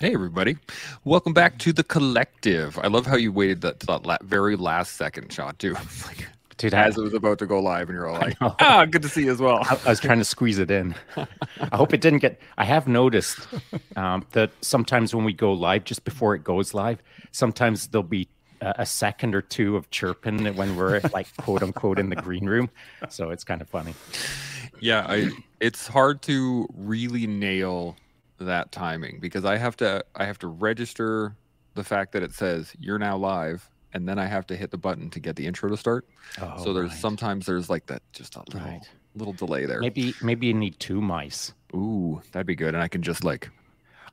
Hey, everybody. Welcome back to the collective. I love how you waited that, to that la- very last second shot, too. like, Dude, I, it was about to go live, and you're all like, ah, good to see you as well. I, I was trying to squeeze it in. I hope it didn't get. I have noticed um, that sometimes when we go live, just before it goes live, sometimes there'll be a, a second or two of chirping when we're like quote unquote in the green room. So it's kind of funny. Yeah, I, it's hard to really nail that timing because I have to I have to register the fact that it says you're now live and then I have to hit the button to get the intro to start. Oh, so there's right. sometimes there's like that just a little Right. little delay there. maybe maybe you need two mice. Ooh, that'd be good and I can just like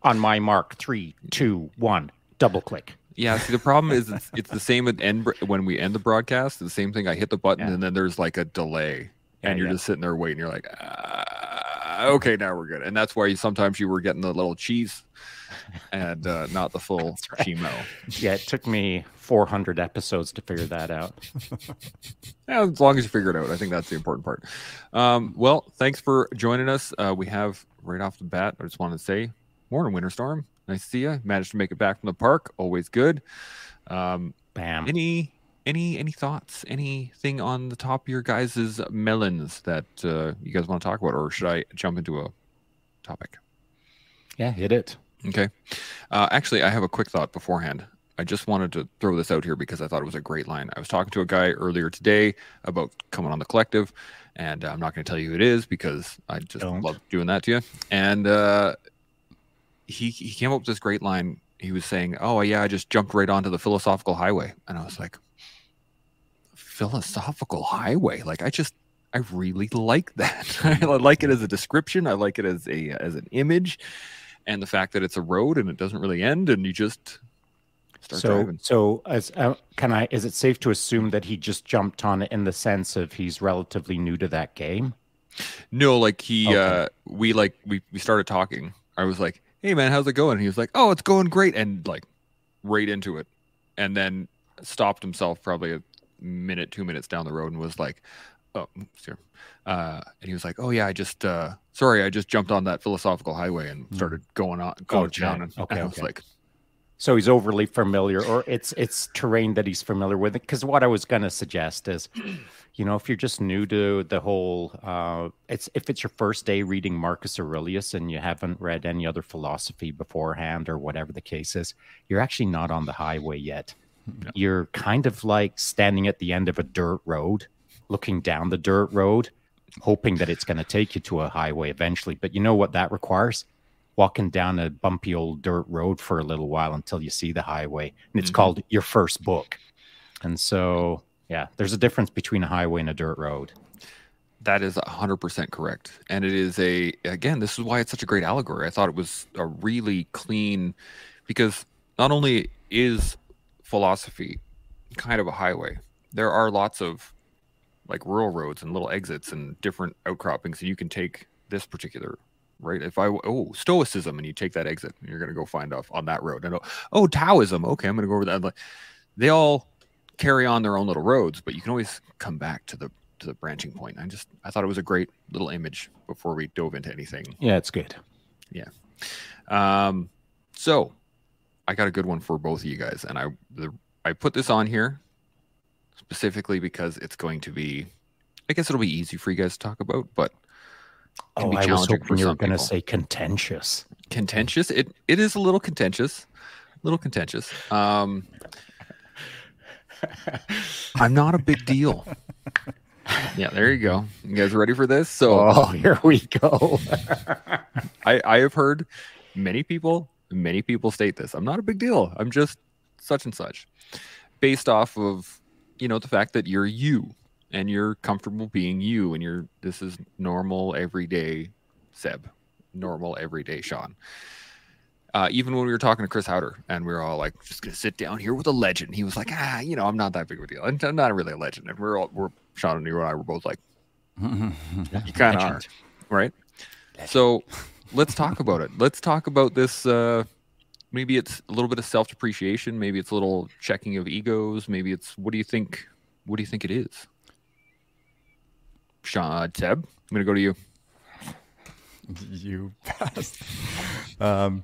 On my mark, three, two, one, double click. Yeah, see the problem is it's, it's the same at end when we end the broadcast. The same thing. I hit the button Yeah. and then there's like a delay, Yeah, and you're yeah. just sitting there waiting. You're like, uh, okay, now we're good. And that's why you, sometimes you were getting the little cheese, and uh, not the full right. chemo. Yeah, it took me 400 episodes to figure that out. Yeah, as long as you figure it out, I think that's the important part. Um, well, thanks for joining us. Uh, we have right off the bat. I just wanted to say, morning, Winter Storm. Nice to see you. Managed to make it back from the park. Always good. Um, Bam. any any any thoughts? Anything on the top of your guys' melons that uh, you guys want to talk about or should i jump into a topic? Yeah, hit it. okay. Uh, actually i have a quick thought beforehand. I just wanted to throw this out here because i thought it was a great line. I was talking to a guy earlier today about coming on the collective and i'm not going to tell you who it is because i just Don't. love doing that to you. And uh, he, he came up with this great line. He was saying oh yeah i just jumped right onto the philosophical highway. And i was like philosophical highway like i just i really like that i like it as a description i like it as a as an image and the fact that it's a road and it doesn't really end and you just start so, driving so as uh, can I? Is it safe to assume that he just jumped on it in the sense of he's relatively new to that game? no like he Okay. uh we like we, we started talking i was like hey man how's it going and he was like oh it's going great and like right into it and then stopped himself probably a minute two minutes down the road and was like oh oops, here uh and he was like oh yeah i just uh sorry i just jumped on that philosophical highway and started going on going down and, Okay, and i was okay. like So he's overly familiar, or it's it's terrain that he's familiar with. Because what I was gonna suggest is, you know, if you're just new to the whole, uh, it's if it's your first day reading Marcus Aurelius and you haven't read any other philosophy beforehand or whatever the case is, you're actually not on the highway yet. No. You're kind of like standing at the end of a dirt road, looking down the dirt road, hoping that it's going to take you to a highway eventually. But you know what that requires? Walking down a bumpy old dirt road for a little while until you see the highway. And it's Mhm. called your first book. And so, yeah, there's a difference between a highway and a dirt road. That is 100% correct. And it is a, again, this is why it's such a great allegory. I thought it was a really clean, because not only is philosophy kind of a highway, there are lots of like rural roads and little exits and different outcroppings. You can take this particular, right? If I, oh, Stoicism, and you take that exit, and you're going to go find off on that road. And oh, oh, Taoism. Okay, I'm going to go over that. Like, They all carry on their own little roads, but you can always come back to the to the branching point. I just I thought it was a great little image before we dove into anything. Yeah, it's good. Yeah. Um, so I got a good one for both of you guys, and I the, I put this on here specifically because it's going to be, I guess it'll be easy for you guys to talk about, but Oh, I was hoping you were going to say contentious. contentious. It it is a little contentious, a little contentious. Um, I'm not a big deal. Yeah, there you go. You guys ready for this? So Oh, here we go. I, I have heard many people, many people state this. I'm not a big deal. I'm just such and such, based off of you know the fact that you're you and you're comfortable being you, and you're this is normal everyday Seb, normal everyday Shaun. Uh, even when we were talking to Chris Haueter, and we were all like, "Just gonna sit down here with a legend," he was like, "Ah, you know, I'm not that big of a deal. I'm, I'm not really a legend." And we're all, we're Shaun and you and I were both like, "You kind of are." Legend. right? So let's talk about it. Let's talk about this. Uh, maybe it's a little bit of self depreciation. Maybe it's a little checking of egos. Maybe it's what do you think? What do you think it is? Shaun Teb, I'm gonna go to you. you passed. Um,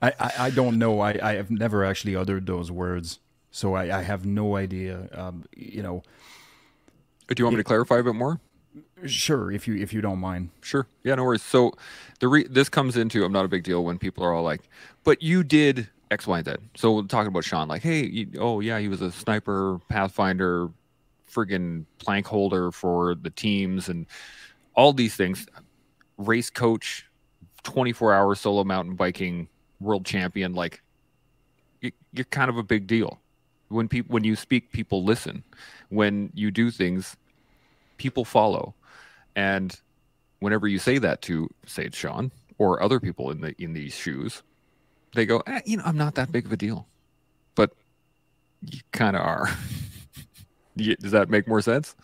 I, I, I don't know. I, I have never actually uttered those words, so I, I have no idea. Um, you know, Do you want me to clarify a bit more? Sure if you if you don't mind. Sure. Yeah, no worries. So the re- this comes into I'm not a big deal when people are all like, but you did X, Y, and Z. So we're talking about Shaun, like, hey, you, oh yeah, he was a sniper, pathfinder, friggin' plank holder for the teams, and all these things. Race coach, 24 hour solo mountain biking world champion. Like, you, you're kind of a big deal. When people when you speak, people listen. When you do things, people follow. And whenever you say that to, say, it's Shaun or other people in the in these shoes, they go, eh, you know, I'm not that big of a deal, but you kind of are. Does that make more sense?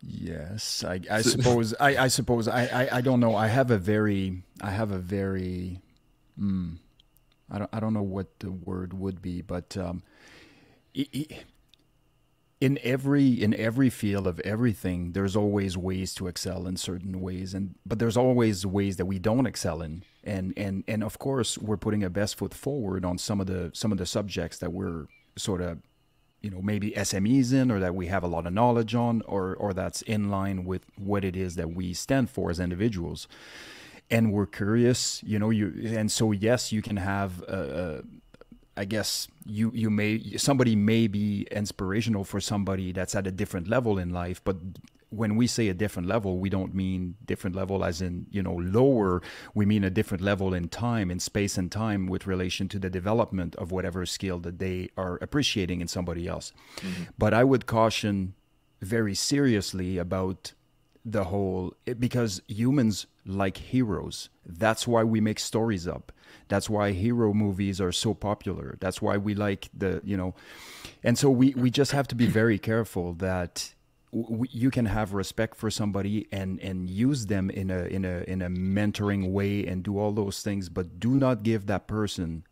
Yes, I, I suppose. I, I suppose. I, I, I don't know. I have a very. I have a very. Mm, I don't. I don't know what the word would be, but um, in every in every field of everything, there's always ways to excel in certain ways, and but there's always ways that we don't excel in, and and and of course, we're putting our best foot forward on some of the some of the subjects that we're sort of you know maybe SMEs in or that we have a lot of knowledge on or or that's in line with what it is that we stand for as individuals. And we're curious you know you and so yes you can have uh, I guess you you may somebody may be inspirational for somebody that's at a different level in life but when we say a different level we don't mean different level as in you know lower. We mean a different level in time in space and time with relation to the development of whatever skill that they are appreciating in somebody else. Mm-hmm. But i would caution very seriously about the whole because humans like heroes. That's why we make stories up that's why hero movies are so popular. That's why we like the you know and so we we just have to be very careful that you can have respect for somebody and and use them in a in a in a mentoring way and do all those things but do not give that person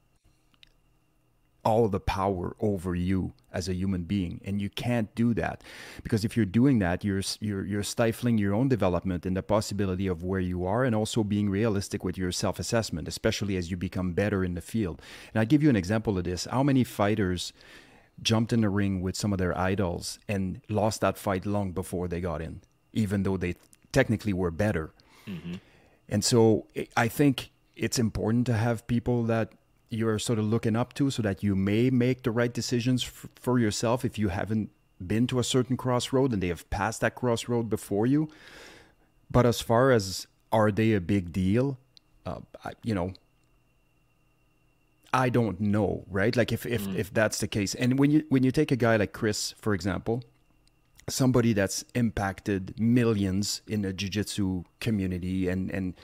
all the power over you as a human being and you can't do that because if you're doing that you're you're you're stifling your own development and the possibility of where you are and also being realistic with your self-assessment especially as you become better in the field. And i give you an example of this. How many fighters jumped in the ring with some of their idols and lost that fight long before they got in even though they technically were better? Mm-hmm. And so I- I think it's important to have people that you're sort of looking up to so that you may make the right decisions for yourself if you haven't been to a certain crossroad and they have passed that crossroad before you. But as far as are they a big deal, uh, I, you know, I don't know, right? Like if if if that's the case, and when you when you take a guy like Chris, for example, somebody that's impacted millions in the jiu-jitsu community and and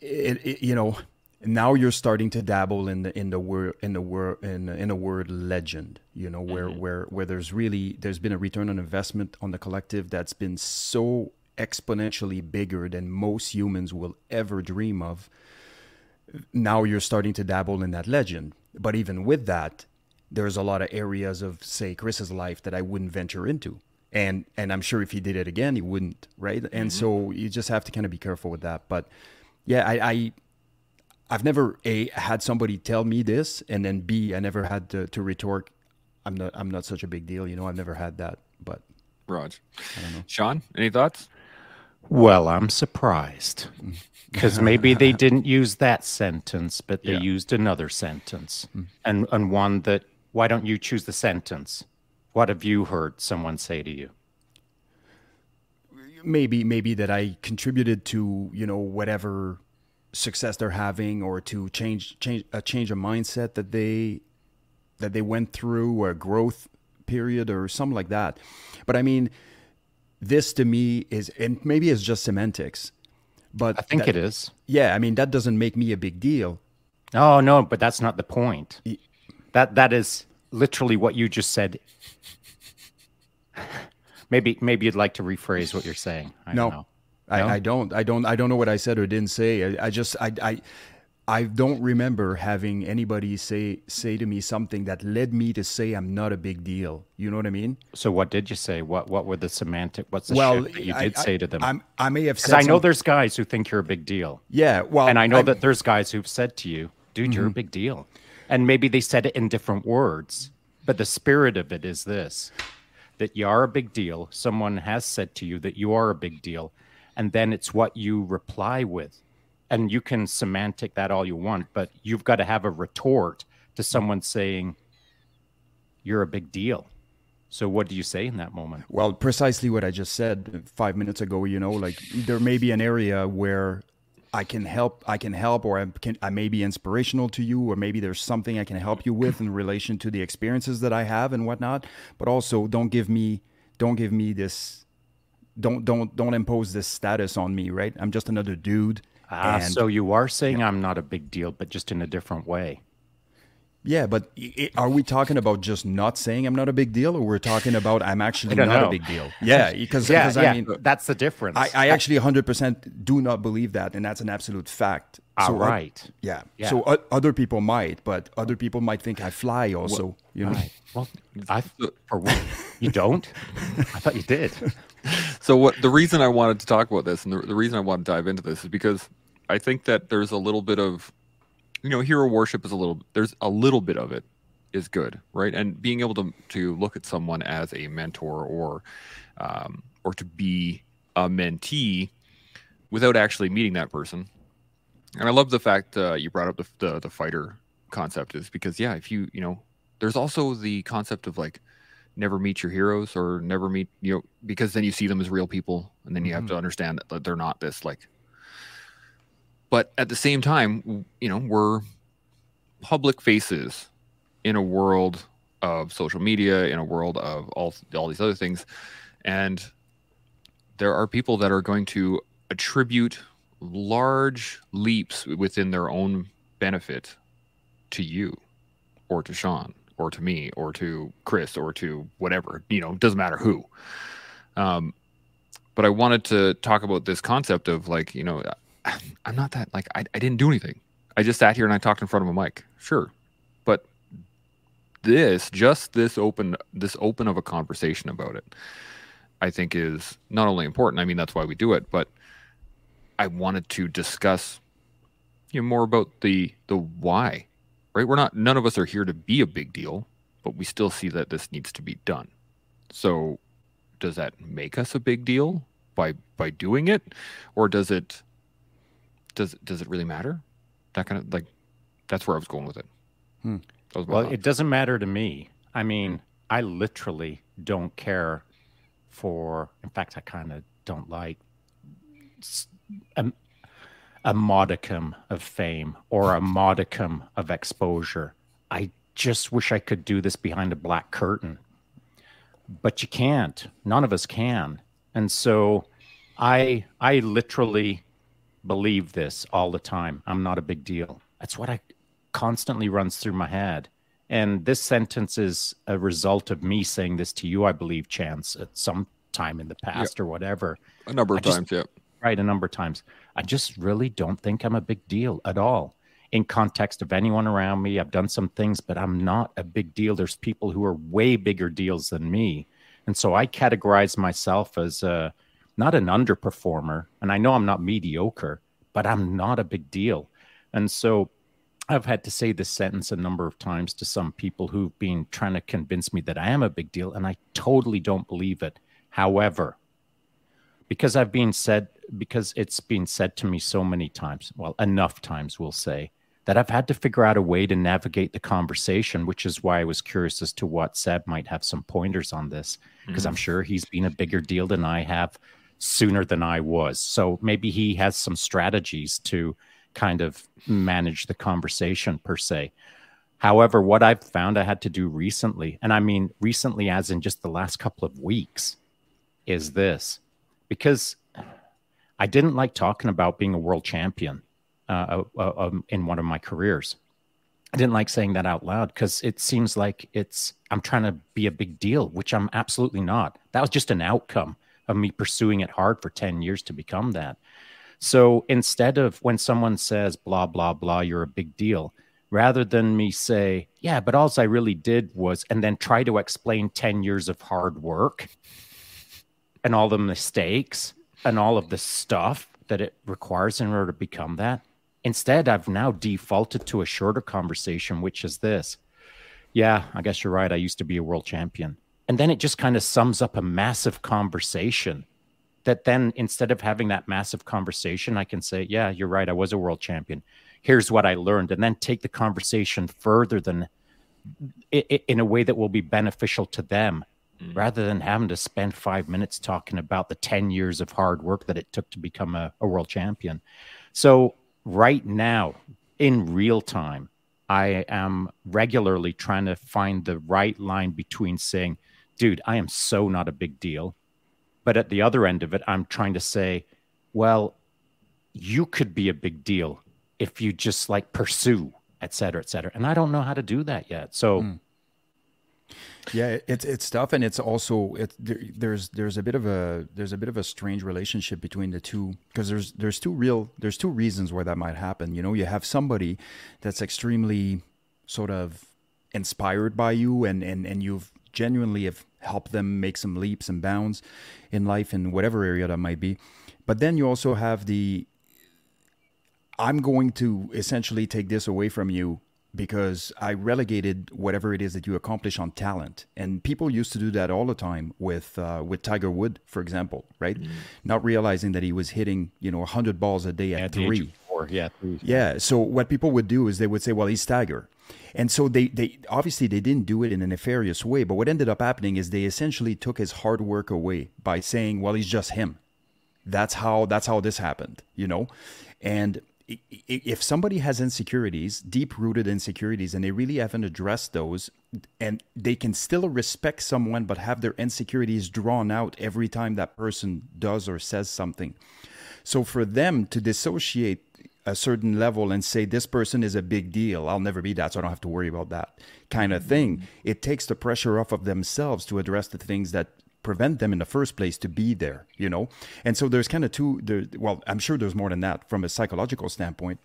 it, it, you know now you're starting to dabble in the in the word in the word in in a word legend you know where mm-hmm. where where there's really there's been a return on investment on the collective that's been so exponentially bigger than most humans will ever dream of. Now you're starting to dabble in that legend. But even with that there's a lot of areas of say chris's life that i wouldn't venture into. And and i'm sure if he did it again he wouldn't right? And mm-hmm. so you just have to kind of be careful with that. But yeah i i i've never a had somebody tell me this and then b i never had to, to retort i'm not i'm not such a big deal you know i've never had that but Raj. Shaun, any thoughts? Well, I'm surprised because maybe they didn't use that sentence, but they Yeah. used another sentence, mm. and and one that. Why don't you choose the sentence? What have you heard someone say to you? maybe maybe that I contributed to you know whatever success they're having or to change change a change of mindset that they that they went through or a growth period or something like that. But I mean, this to me is and maybe it's just semantics. But I think that- it is. Yeah, I mean that doesn't make me a big deal. Oh no, but that's not the point. That that is literally what you just said. Maybe maybe you'd like to rephrase what you're saying. I No, don't know. I, No? I don't. I don't. I don't know what I said or didn't say. I, I just. I. I I don't remember having anybody say say to me something that led me to say I'm not a big deal. You know what I mean? So what did you say? What what were the semantic? What's the well, shit that you did I, say to them? I, I may have said. because I know some... there's guys who think you're a big deal. Yeah, well, and I know I... that there's guys who've said to you, "Dude, mm-hmm. you're a mm-hmm. big deal," and maybe they said it in different words, but the spirit of it is this: that you are a big deal. Someone has said to you that you are a big deal, and then it's what you reply with and you can semantic that all you want, but you've got to have a retort to someone saying you're a big deal. So what do you say in that moment? Well, precisely what I just said 5 minutes ago, you know, like there may be an area where I can help I can help or I can I may be inspirational to you or maybe there's something I can help you with in relation to the experiences that I have and whatnot. But also don't give me don't give me this don't don't don't impose this status on me, right? I'm just another dude Ah, and, so you are saying yeah. I'm not a big deal, but just in a different way. Yeah, but it, are we talking about just not saying I'm not a big deal, or we're talking about I'm actually not know. a big deal? Yeah, because yeah, yeah, I mean that's the difference. I, I actually 100 percent do not believe that, and that's an absolute fact. So All right. Yeah. yeah. So uh, other people might, but other people might think I fly also. Well, you know. Right. Well, I for what? You don't? I thought you did. So what the reason I wanted to talk about this, and the, the reason I want to dive into this, is because I think that there's a little bit of, you know, hero worship is a little. There's a little bit of it is good, right? And being able to to look at someone as a mentor or, um, or to be a mentee without actually meeting that person. And I love the fact uh, you brought up the, the the fighter concept is because yeah, if you you know, there's also the concept of like never meet your heroes or never meet you know because then you see them as real people and then you have mm-hmm. to understand that they're not this like but at the same time, you know, we're public faces in a world of social media, in a world of all all these other things, and there are people that are going to attribute large leaps within their own benefit to you or to Shaun or to me or to Chris or to whatever, you know, doesn't matter who. Um, but I wanted to talk about this concept of like, you know, I'm not that like I, I didn't do anything. I just sat here and I talked in front of a mic. Sure. But this, just this open this open of a conversation about it, I think is not only important. I mean, that's why we do it, but I wanted to discuss you know more about the the why. Right? We're not none of us are here to be a big deal, but we still see that this needs to be done. So does that make us a big deal by by doing it or does it does does it really matter? That kind of like that's where I was going with it. Hmm. Well, it doesn't matter to me. I mean, I literally don't care for. In fact, I kind of don't like a, a modicum of fame or a modicum of exposure. I just wish I could do this behind a black curtain, but you can't. None of us can, and so I I literally believe this all the time. I'm not a big deal. That's what I constantly runs through my head. And this sentence is a result of me saying this to you, I believe, Chance, at some time in the past yep. or whatever. A number of times, yeah. Right, a number of times. I just really don't think I'm a big deal at all. In context of anyone around me, I've done some things, but I'm not a big deal. There's people who are way bigger deals than me. And so I categorize myself as a not an underperformer. And I know I'm not mediocre, but I'm not a big deal. And so I've had to say this sentence a number of times to some people who've been trying to convince me that I am a big deal, and I totally don't believe it. However, because I've been said, because it's been said to me so many times, well, enough times, we'll say, that I've had to figure out a way to navigate the conversation, which is why I was curious as to what Seb might have some pointers on this, because mm-hmm. I'm sure he's been a bigger deal than I have sooner than I was. So maybe he has some strategies to kind of manage the conversation per se. However, what I've found I had to do recently, and I mean recently as in just the last couple of weeks, is this because I didn't like talking about being a world champion uh, uh, in one of my careers. I didn't like saying that out loud because it seems like it's I'm trying to be a big deal, which I'm absolutely not. That was just an outcome of me pursuing it hard for 10 years to become that. So instead of when someone says blah blah blah, you're a big deal, rather than me say, yeah, but all I really did was, and then try to explain 10 years of hard work and all the mistakes and all of the stuff that it requires in order to become that. Instead, I've now defaulted to a shorter conversation, which is this. Yeah, I guess you're right. I used to be a world champion. And then it just kind of sums up a massive conversation that then instead of having that massive conversation, I can say, yeah, you're right. I was a world champion here's what I learned, and then take the conversation further than in a way that will be beneficial to them mm. rather than having to spend five minutes talking about the 10 years of hard work that it took to become a, a world champion. So, right now, in real time, I am regularly trying to find the right line between saying, dude, I am so not a big deal. But at the other end of it, I'm trying to say, well, you could be a big deal if you just like pursue, et cetera, et cetera. And I don't know how to do that yet. So. Mm. Yeah, it's it's tough, and it's also it, there, there's there's a bit of a there's a bit of a strange relationship between the two because there's there's two real there's two reasons why that might happen. You know, you have somebody that's extremely sort of inspired by you, and and and you've genuinely have helped them make some leaps and bounds in life in whatever area that might be. But then you also have the I'm going to essentially take this away from you because I relegated whatever it is that you accomplish on talent. And people used to do that all the time with uh, with Tiger Wood, for example, right? Mm. Not realizing that he was hitting you know 100 balls a day at, at three. Four, yeah, three. yeah. So what people would do is they would say, well, he's Tiger. And so they, they obviously they didn't do it in a nefarious way, but what ended up happening is they essentially took his hard work away by saying, well, he's just him. That's how that's how this happened, you know? And if somebody has insecurities, deep rooted insecurities, and they really haven't addressed those, and they can still respect someone but have their insecurities drawn out every time that person does or says something. So for them to dissociate a certain level and say this person is a big deal, I'll never be that, so I don't have to worry about that kind of mm-hmm. thing, it takes the pressure off of themselves to address the things that prevent them in the first place to be there you know? And so there's kind of two there well i'm sure there's more than that from a psychological standpoint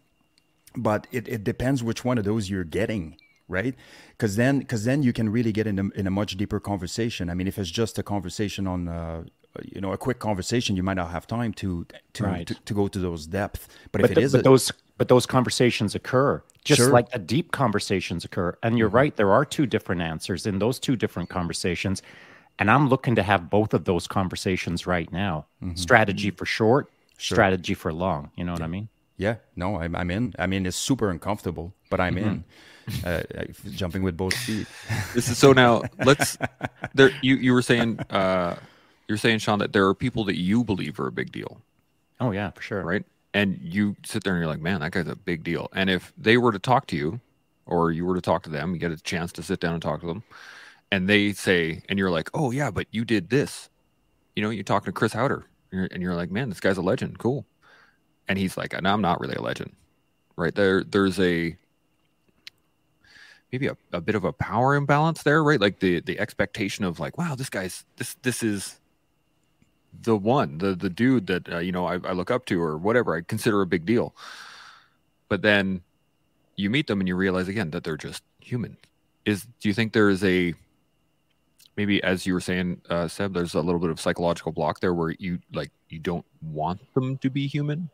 but it, it depends which one of those you're getting right? Because then because then you can really get in a, in a much deeper conversation. I mean if it's just a conversation on uh, you know a quick conversation you might not have time to to right. to, to, go to those depth. But, but if it the, is but a, those but those conversations occur. Just sure. like the deep conversations occur. And you're mm-hmm. right there are two different answers in those two different conversations and I'm looking to have both of those conversations right now. Mm-hmm. Strategy for short, sure. strategy for long. You know what I mean? Yeah, no, I'm, I'm in. I mean, it's super uncomfortable, but I'm mm-hmm. in. Uh, jumping with both feet. this is so now. Let's. There, you you were saying, uh, you're saying, Shaun, that there are people that you believe are a big deal. Oh yeah, for sure. Right, and you sit there and you're like, man, that guy's a big deal. And if they were to talk to you, or you were to talk to them, you get a chance to sit down and talk to them and they say, and you're like, oh yeah, but you did this. You know, you're talking to Chris Haueter, and you're like, man, this guy's a legend. Cool. And he's like, no, I'm not really a legend. Right there, there's a maybe a, a bit of a power imbalance there, right? Like the the expectation of like, wow, this guy's this this is the one, the the dude that uh, you know I, I look up to or whatever I consider a big deal. But then you meet them and you realize again that they're just human. Is do you think there is a maybe as you were saying, uh, Seb, there's a little bit of psychological block there where you like you don't want them to be human.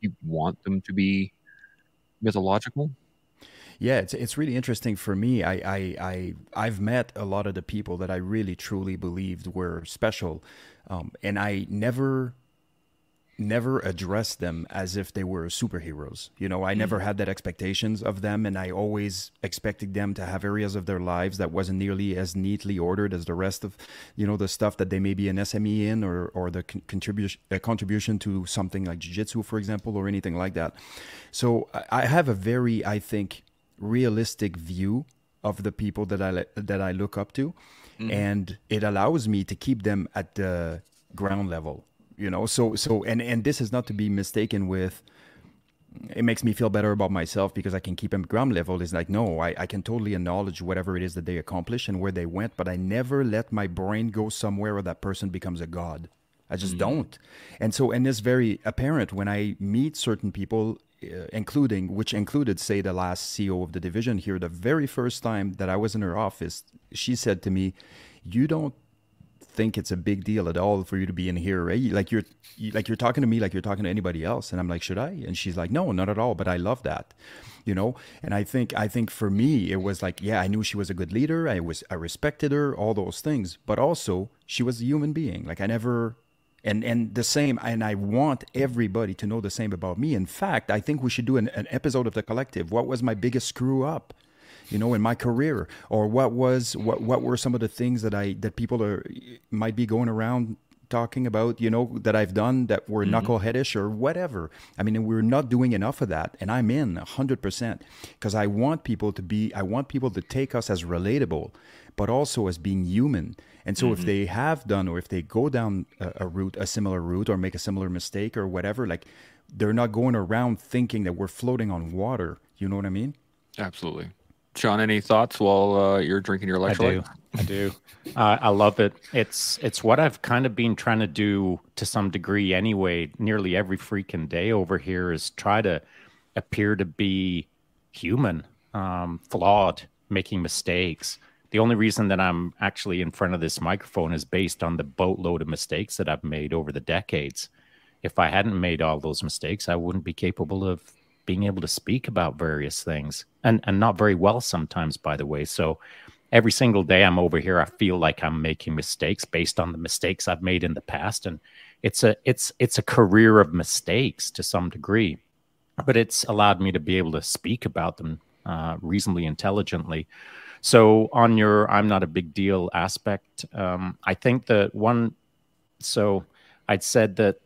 You want them to be mythological. Yeah, it's it's really interesting for me. I, I I I've met a lot of the people that I really truly believed were special, um, and I never never addressed them as if they were superheroes. You know, I mm. never had that expectations of them, and I always expected them to have areas of their lives that wasn't nearly as neatly ordered as the rest of, you know, the stuff that they may be an SME in, or or the con- contribution uh, contribution to something like jiu-jitsu, for example, or anything like that. So I have a very, I think, realistic view of the people that I that I look up to, mm. and it allows me to keep them at the ground level you know so so and and this is not to be mistaken with it makes me feel better about myself because I can keep them ground level. Is like, no, I, I can totally acknowledge whatever it is that they accomplished and where they went, but I never let my brain go somewhere where that person becomes a god. I just mm-hmm. don't. And so, and it's very apparent when I meet certain people, uh, including, which included, say, the last CEO of the division here, the very first time that I was in her office, she said to me, You don't think it's a big deal at all for you to be in here, right? Like you're, you, like you're talking to me like you're talking to anybody else, and I'm like, should I? And she's like, no, not at all. But I love that, you know. And I think, I think for me, it was like, yeah, I knew she was a good leader. I was, I respected her, all those things. But also, she was a human being. Like I never and and the same and i want everybody to know the same about me in fact i think we should do an, an, episode of the collective what was my biggest screw up you know, in my career, or what was what what were some of the things that I that people are might be going around talking about, you know, that I've done that were mm-hmm. knuckleheadish or whatever. I mean, we're not doing enough of that, and I'm in hundred percent because I want people to be, I want people to take us as relatable, but also as being human. And so, mm-hmm. if they have done, or if they go down a, a route, a similar route, or make a similar mistake, or whatever, like they're not going around thinking that we're floating on water. You know what I mean? Absolutely. Shaun, any thoughts while uh, you're drinking your electrolyte? I do. I do. Uh, I love it. It's it's what I've kind of been trying to do to some degree anyway. Nearly every freaking day over here is try to appear to be human, um, flawed, making mistakes. The only reason that I'm actually in front of this microphone is based on the boatload of mistakes that I've made over the decades. If I hadn't made all those mistakes, I wouldn't be capable of being able to speak about various things and and not very well sometimes by the way. So every single day i'm over here i feel like i'm making mistakes based on the mistakes i've made in the past. And it's a it's it's a career of mistakes to some degree but it's allowed me to be able to speak about them uh, reasonably intelligently. So on your i'm not a big deal aspect um, i think that one so i'd said that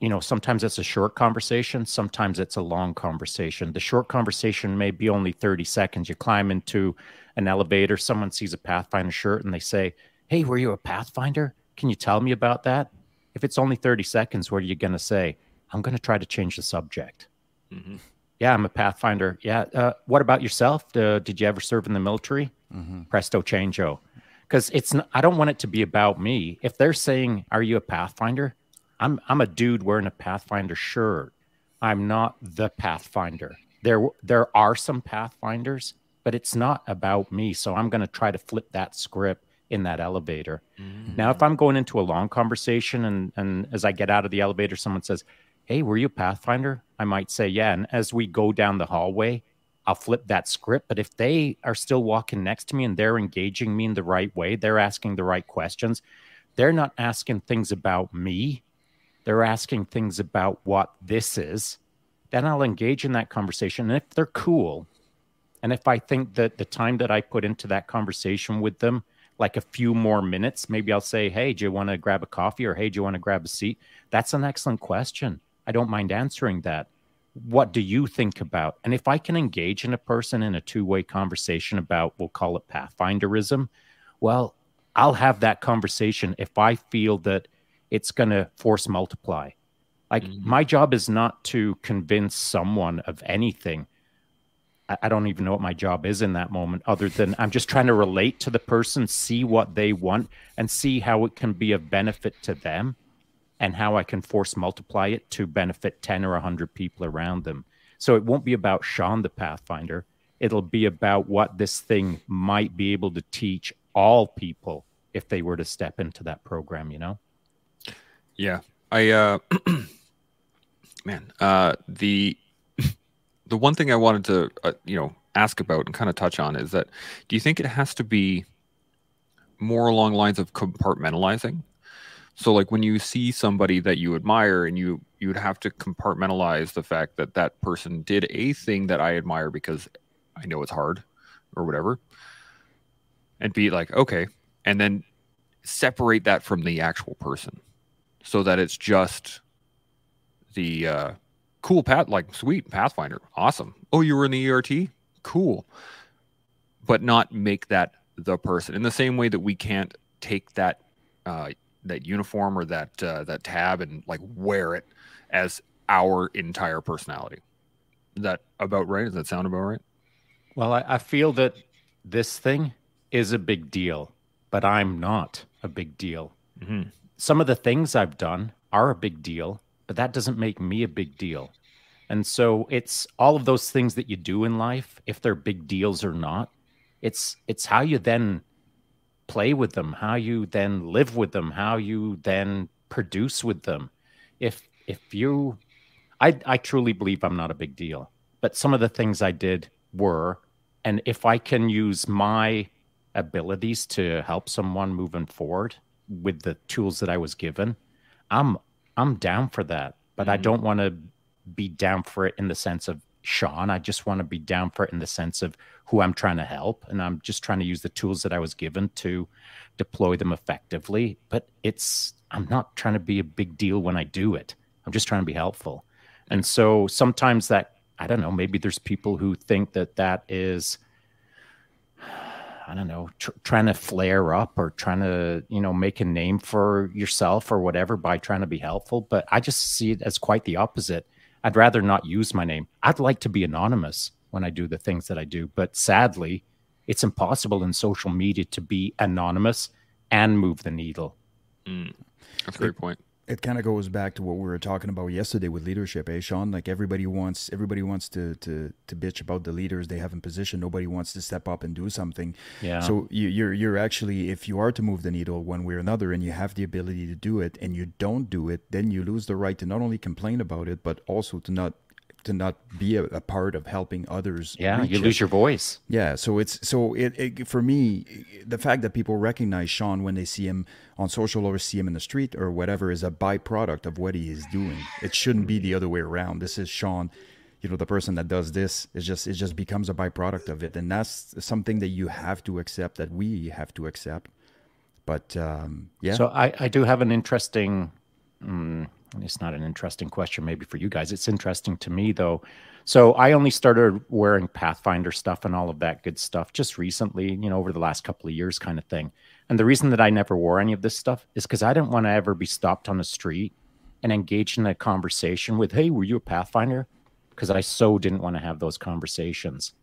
you know, sometimes it's a short conversation, sometimes it's a long conversation. The short conversation may be only 30 seconds. You climb into an elevator, someone sees a Pathfinder shirt and they say, Hey, were you a Pathfinder? Can you tell me about that? If it's only 30 seconds, what are you going to say? I'm going to try to change the subject. Mm-hmm. Yeah, I'm a Pathfinder. Yeah. Uh, what about yourself? Uh, did you ever serve in the military? Mm-hmm. Presto changeo. Because it's, not, I don't want it to be about me. If they're saying, Are you a Pathfinder? I'm I'm a dude wearing a Pathfinder shirt. I'm not the Pathfinder. There there are some Pathfinders, but it's not about me. So I'm going to try to flip that script in that elevator. Mm-hmm. Now, if I'm going into a long conversation and and as I get out of the elevator, someone says, "Hey, were you a Pathfinder?" I might say, "Yeah." And as we go down the hallway, I'll flip that script. But if they are still walking next to me and they're engaging me in the right way, they're asking the right questions, they're not asking things about me they're asking things about what this is, then I'll engage in that conversation. And if they're cool, and if I think that the time that I put into that conversation with them, like a few more minutes, maybe I'll say, Hey, do you want to grab a coffee or Hey, do you want to grab a seat? That's an excellent question. I don't mind answering that. What do you think about? And if I can engage in a person in a two way conversation about, we'll call it Pathfinderism, well, I'll have that conversation if I feel that it's going to force multiply. Like mm-hmm. my job is not to convince someone of anything. I, I, don't even know what my job is in that moment, other than I'm just trying to relate to the person, see what they want, and see how it can be of benefit to them and how I can force multiply it to benefit 10 or 100 people around them. So it won't be about Shaun the Pathfinder. It'll be about what this thing might be able to teach all people if they were to step into that program, you know? Yeah, I uh, man, uh, the the one thing I wanted to uh, you know ask about and kind of touch on is that do you think it has to be more along lines of compartmentalizing? So like when you see somebody that you admire and you you would have to compartmentalize the fact that that person did a thing that I admire because I know it's hard or whatever and be like okay and then separate that from the actual person so that it's just the uh, cool path, like sweet Pathfinder, awesome. Oh, you were in the ERT, cool, but not make that the person in the same way that we can't take that uh, that uniform or that uh, that tab and like wear it as our entire personality. Is that about right? Does that sound about right? Well, I, I feel that this thing is a big deal, but I'm not a big deal. Mm-hmm some of the things I've done are a big deal, but that doesn't make me a big deal. And so it's all of those things that you do in life, if they're big deals or not. It's it's how you then play with them, how you then live with them, how you then produce with them. If if you I I truly believe I'm not a big deal, but some of the things I did were and if I can use my abilities to help someone moving forward with the tools that I was given, I'm I'm down for that. But mm-hmm. I don't want to be down for it in the sense of Shaun. I just want to be down for it in the sense of who I'm trying to help. And I'm just trying to use the tools that I was given to deploy them effectively. But it's, I'm not trying to be a big deal when I do it. I'm just trying to be helpful. And so sometimes that, I don't know, maybe there's people who think that that is, I don't know, tr- trying to flare up or trying to, you know, make a name for yourself or whatever by trying to be helpful. But I just see it as quite the opposite. I'd rather not use my name. I'd like to be anonymous when I do the things that I do. But sadly, it's impossible in social media to be anonymous and move the needle. Mm, that's a great point it kind of goes back to what we were talking about yesterday with leadership, eh, Shaun? Like everybody wants everybody wants to to to bitch about the leaders they have in position. Nobody wants to step up and do something. Yeah. So you, you're you're actually if you are to move the needle one way or another, and you have the ability to do it, and you don't do it, then you lose the right to not only complain about it, but also to not to not be a, a part of helping others. Yeah, you lose your voice. Yeah, so it's so it, it, for me the fact that people recognize Shaun when they see him on social or see him in the street or whatever is a byproduct of what he is doing. It shouldn't be the other way around. This is Shaun you know the person that does this it just it just becomes a byproduct of it and that's something that you have to accept that we have to accept but um yeah so i i do have an interesting um, it's not an interesting question maybe for you guys. It's interesting to me though. So I only started wearing Pathfinder stuff and all of that good stuff just recently, you know, over the last couple of years kind of thing. And the reason that I never wore any of this stuff is because I didn't want to ever be stopped on the street and engaged in a conversation with, hey, were you a Pathfinder? Because I so didn't want to have those conversations.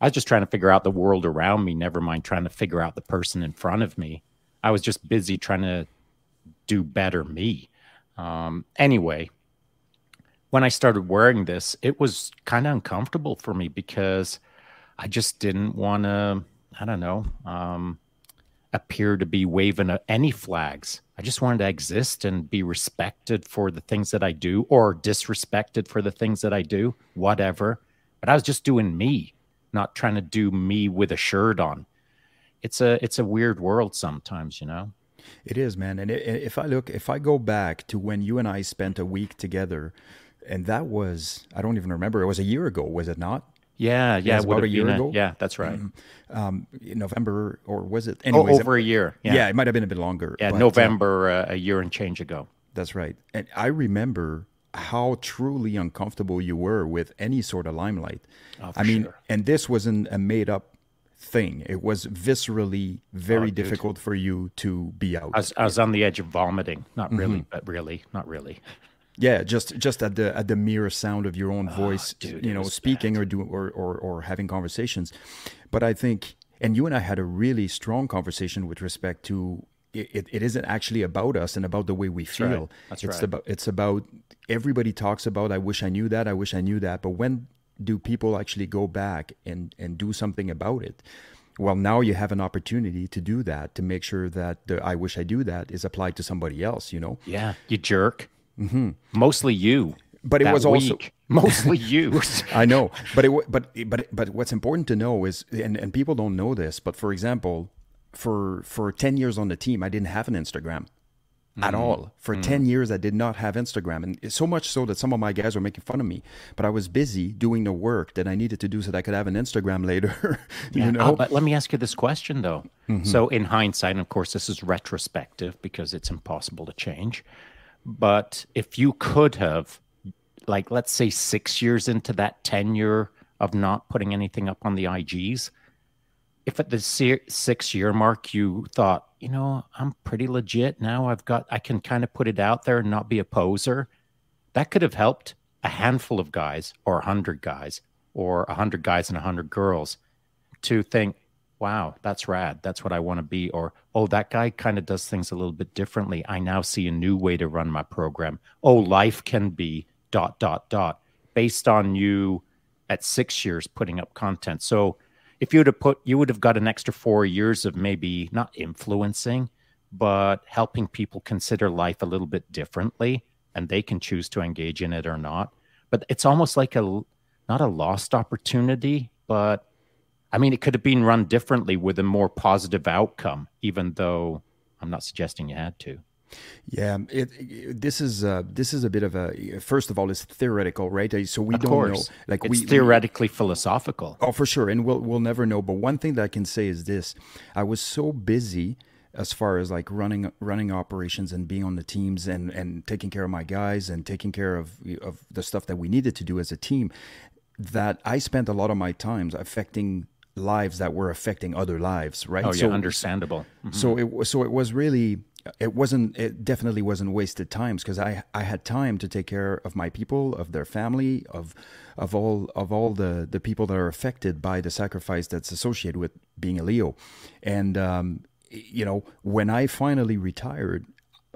I was just trying to figure out the world around me, never mind trying to figure out the person in front of me. I was just busy trying to do better me. Um, anyway, when I started wearing this, it was kind of uncomfortable for me because I just didn't want to, I don't know, um, appear to be waving any flags. I just wanted to exist and be respected for the things that I do or disrespected for the things that I do, whatever. But I was just doing me, not trying to do me with a shirt on. It's a it's a weird world sometimes, you know. It is, man. And if I look, if I go back to when you and I spent a week together, and that was, I don't even remember, it was a year ago, was it not? Yeah, yeah, about a year ago. Yeah, that's right. Mm-hmm. Um, November, or was it? Oh, Anyways, oh, over a year. Yeah. yeah. it might have been a bit longer. Yeah, but, November, uh, a year and change ago. That's right. And I remember how truly uncomfortable you were with any sort of limelight. Oh, I mean, sure. and this wasn't a made up thing. It was viscerally very oh, difficult for you to be out. I was, I was, on the edge of vomiting. Not really, mm-hmm. but really, not really. Yeah, just just at the at the mere sound of your own oh, voice, dude, you know, speaking bad. or doing or, or or having conversations. But I think, and you and I had a really strong conversation with respect to it, it isn't actually about us and about the way we feel. That's right. That's it's right. about it's about everybody talks about I wish I knew that, I wish I knew that. But when do people actually go back and and do something about it? Well now you have an opportunity to do that to make sure that the i wish i do that is applied to somebody else you know? Yeah you jerk. Mm-hmm. mostly you but it was week. also mostly you. I know. But it but but but what's important to know is and and people don't know this but for example for for 10 years on the team i didn't have an instagram at mm. all. For mm. 10 years, I did not have Instagram. And so much so that some of my guys were making fun of me. But I was busy doing the work that I needed to do so that I could have an Instagram later. you yeah. know? Oh, but let me ask you this question, though. Mm-hmm. So, in hindsight, and of course, this is retrospective because it's impossible to change. But if you could have, like, let's say six years into that tenure of not putting anything up on the IGs, if at the six year mark you thought, you know, I'm pretty legit now, I've got, I can kind of put it out there and not be a poser, that could have helped a handful of guys or a hundred guys or a hundred guys and a hundred girls to think, wow, that's rad. That's what I want to be. Or, oh, that guy kind of does things a little bit differently. I now see a new way to run my program. Oh, life can be dot, dot, dot, based on you at six years putting up content. So if you would have put, you would have got an extra four years of maybe not influencing, but helping people consider life a little bit differently and they can choose to engage in it or not. But it's almost like a, not a lost opportunity, but I mean, it could have been run differently with a more positive outcome, even though I'm not suggesting you had to. Yeah, it, it, this is uh, this is a bit of a first of all, it's theoretical, right? Uh, so we of don't course. know, like it's we theoretically we, philosophical. Oh, for sure, and we'll we'll never know. But one thing that I can say is this: I was so busy as far as like running running operations and being on the teams and and taking care of my guys and taking care of of the stuff that we needed to do as a team that I spent a lot of my times affecting lives that were affecting other lives, right? Oh yeah, so, understandable. Mm-hmm. So it was so it was really it wasn't it definitely wasn't wasted times because I I had time to take care of my people, of their family, of of all of all the the people that are affected by the sacrifice that's associated with being a Leo, and um, you know when I finally retired,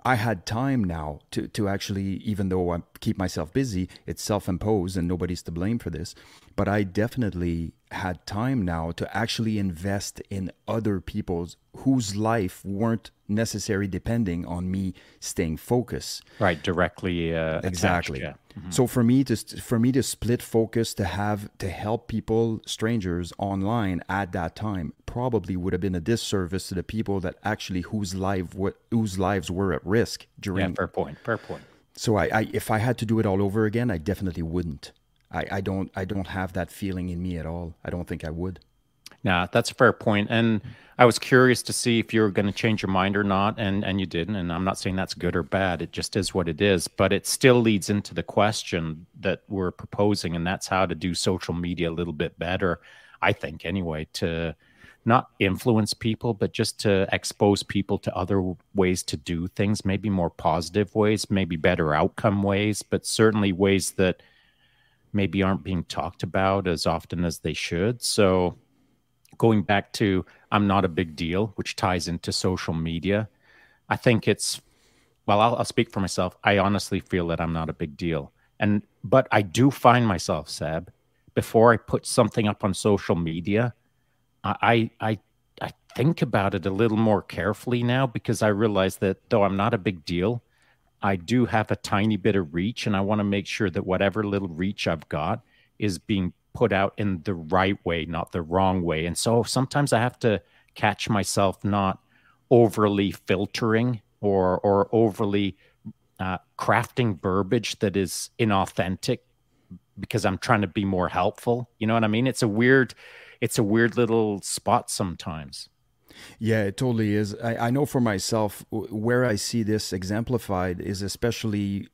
I had time now to, to actually, even though I keep myself busy, it's self imposed and nobody's to blame for this. But I definitely had time now to actually invest in other people's whose life weren't necessarily depending on me staying focused. Right, directly. Uh, exactly. Attached, yeah. mm-hmm. So for me to for me to split focus to have to help people, strangers online at that time, probably would have been a disservice to the people that actually whose life what whose lives were at risk during. Yeah, fair point. Fair point. So I, I if I had to do it all over again, I definitely wouldn't. I, I don't I don't have that feeling in me at all. I don't think I would. Nah, that's a fair point. And I was curious to see if you were going to change your mind or not, and and you didn't. And I'm not saying that's good or bad. It just is what it is. But it still leads into the question that we're proposing, and that's how to do social media a little bit better. I think anyway to not influence people, but just to expose people to other ways to do things, maybe more positive ways, maybe better outcome ways, but certainly ways that maybe aren't being talked about as often as they should. So, going back to I'm not a big deal, which ties into social media, I think it's, well, I'll, I'll speak for myself. I honestly feel that I'm not a big deal. And, but I do find myself, Seb, before I put something up on social media, I, I, I think about it a little more carefully now because I realize that though I'm not a big deal, I do have a tiny bit of reach, and I want to make sure that whatever little reach I've got is being put out in the right way, not the wrong way. And so sometimes I have to catch myself not overly filtering or or overly uh, crafting verbiage that is inauthentic because I'm trying to be more helpful. You know what I mean? It's a weird, it's a weird little spot sometimes. Yeah, it totally is. I, I know for myself where I see this exemplified is especially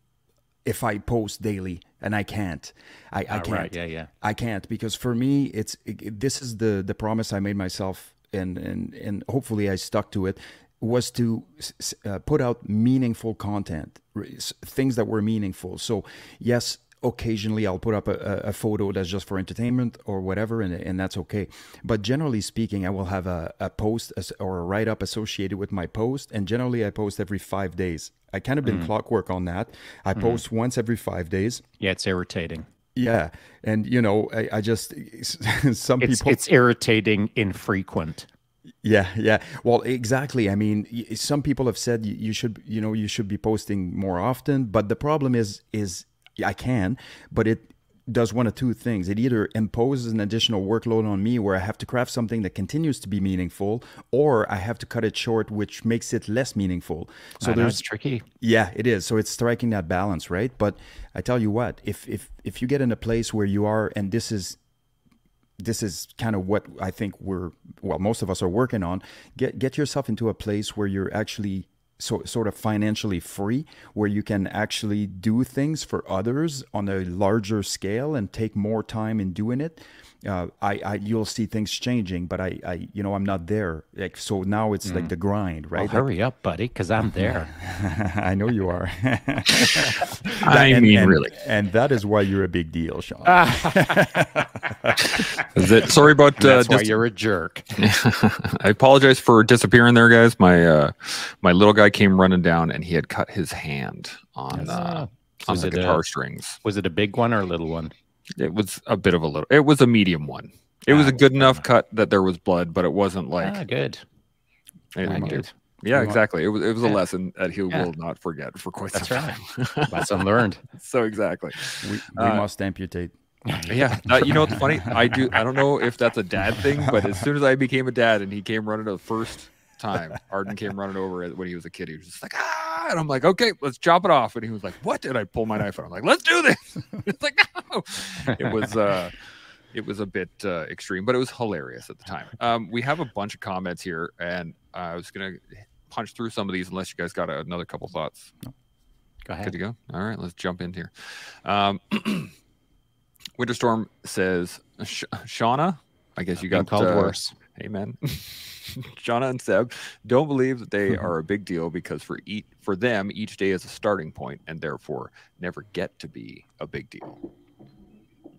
if I post daily and I can't. I, I can't. Right. Yeah, yeah. I can't because for me it's it, this is the the promise I made myself and and and hopefully I stuck to it was to uh, put out meaningful content, things that were meaningful. So, yes, occasionally I'll put up a, a, photo that's just for entertainment or whatever, and, and that's okay. But generally speaking, I will have a, a post or a write up associated with my post, and generally I post every five days. I kind of been mm. clockwork on that. I mm. post once every five days. Yeah, it's irritating. Yeah, and you know, I, I just some it's, people it's irritating, infrequent. Yeah, yeah. Well, exactly. I mean, some people have said you should, you know, you should be posting more often, but the problem is is I can, but it does one of two things. It either imposes an additional workload on me where I have to craft something that continues to be meaningful, or I have to cut it short, which makes it less meaningful. So there's tricky. Yeah, it is. So it's striking that balance, right? But I tell you what, if if if you get in a place where you are, and this is this is kind of what I think we're well, most of us are working on. Get get yourself into a place where you're actually so, sort of financially free where you can actually do things for others on a larger scale and take more time in doing it uh, I, I you'll see things changing, but I, I you know I'm not there. Like so now it's mm. like the grind, right? Well, hurry up, buddy, because I'm there. I know you are. I and, mean, and, really, and that is why you're a big deal, Shaun. is it? Sorry about. Uh, That's why dis- you're a jerk. I apologize for disappearing there, guys. My uh, my little guy came running down, and he had cut his hand on yes. uh, on the guitar a, strings. Was it a big one or a little one? It was a bit of a little. It was a medium one. It was a good enough cut that there was blood, but it wasn't like ah, good. good. Yeah, exactly. It was it was yeah. a lesson that he yeah. will not forget for quite That's some right. time. Lesson learned. so exactly. We, we uh, must amputate. Yeah, uh, you know what's funny? I do. I don't know if that's a dad thing, but as soon as I became a dad and he came running to the first time, Arden came running over when he was a kid. He was just like, ah, and I'm like, okay, let's chop it off. And he was like, what? And I pull my knife out. I'm like, let's do this. it's like, no. It was, uh, it was a bit uh, extreme, but it was hilarious at the time. Um, we have a bunch of comments here, and uh, I was gonna punch through some of these unless you guys got another couple thoughts. Go ahead. Good to go. All right, let's jump in here. Um, Winterstorm says, Shauna, I guess you got called uh, worse. Hey, man. Shauna and Seb don't believe that they are a big deal because for each, for them, each day is a starting point and therefore never get to be a big deal.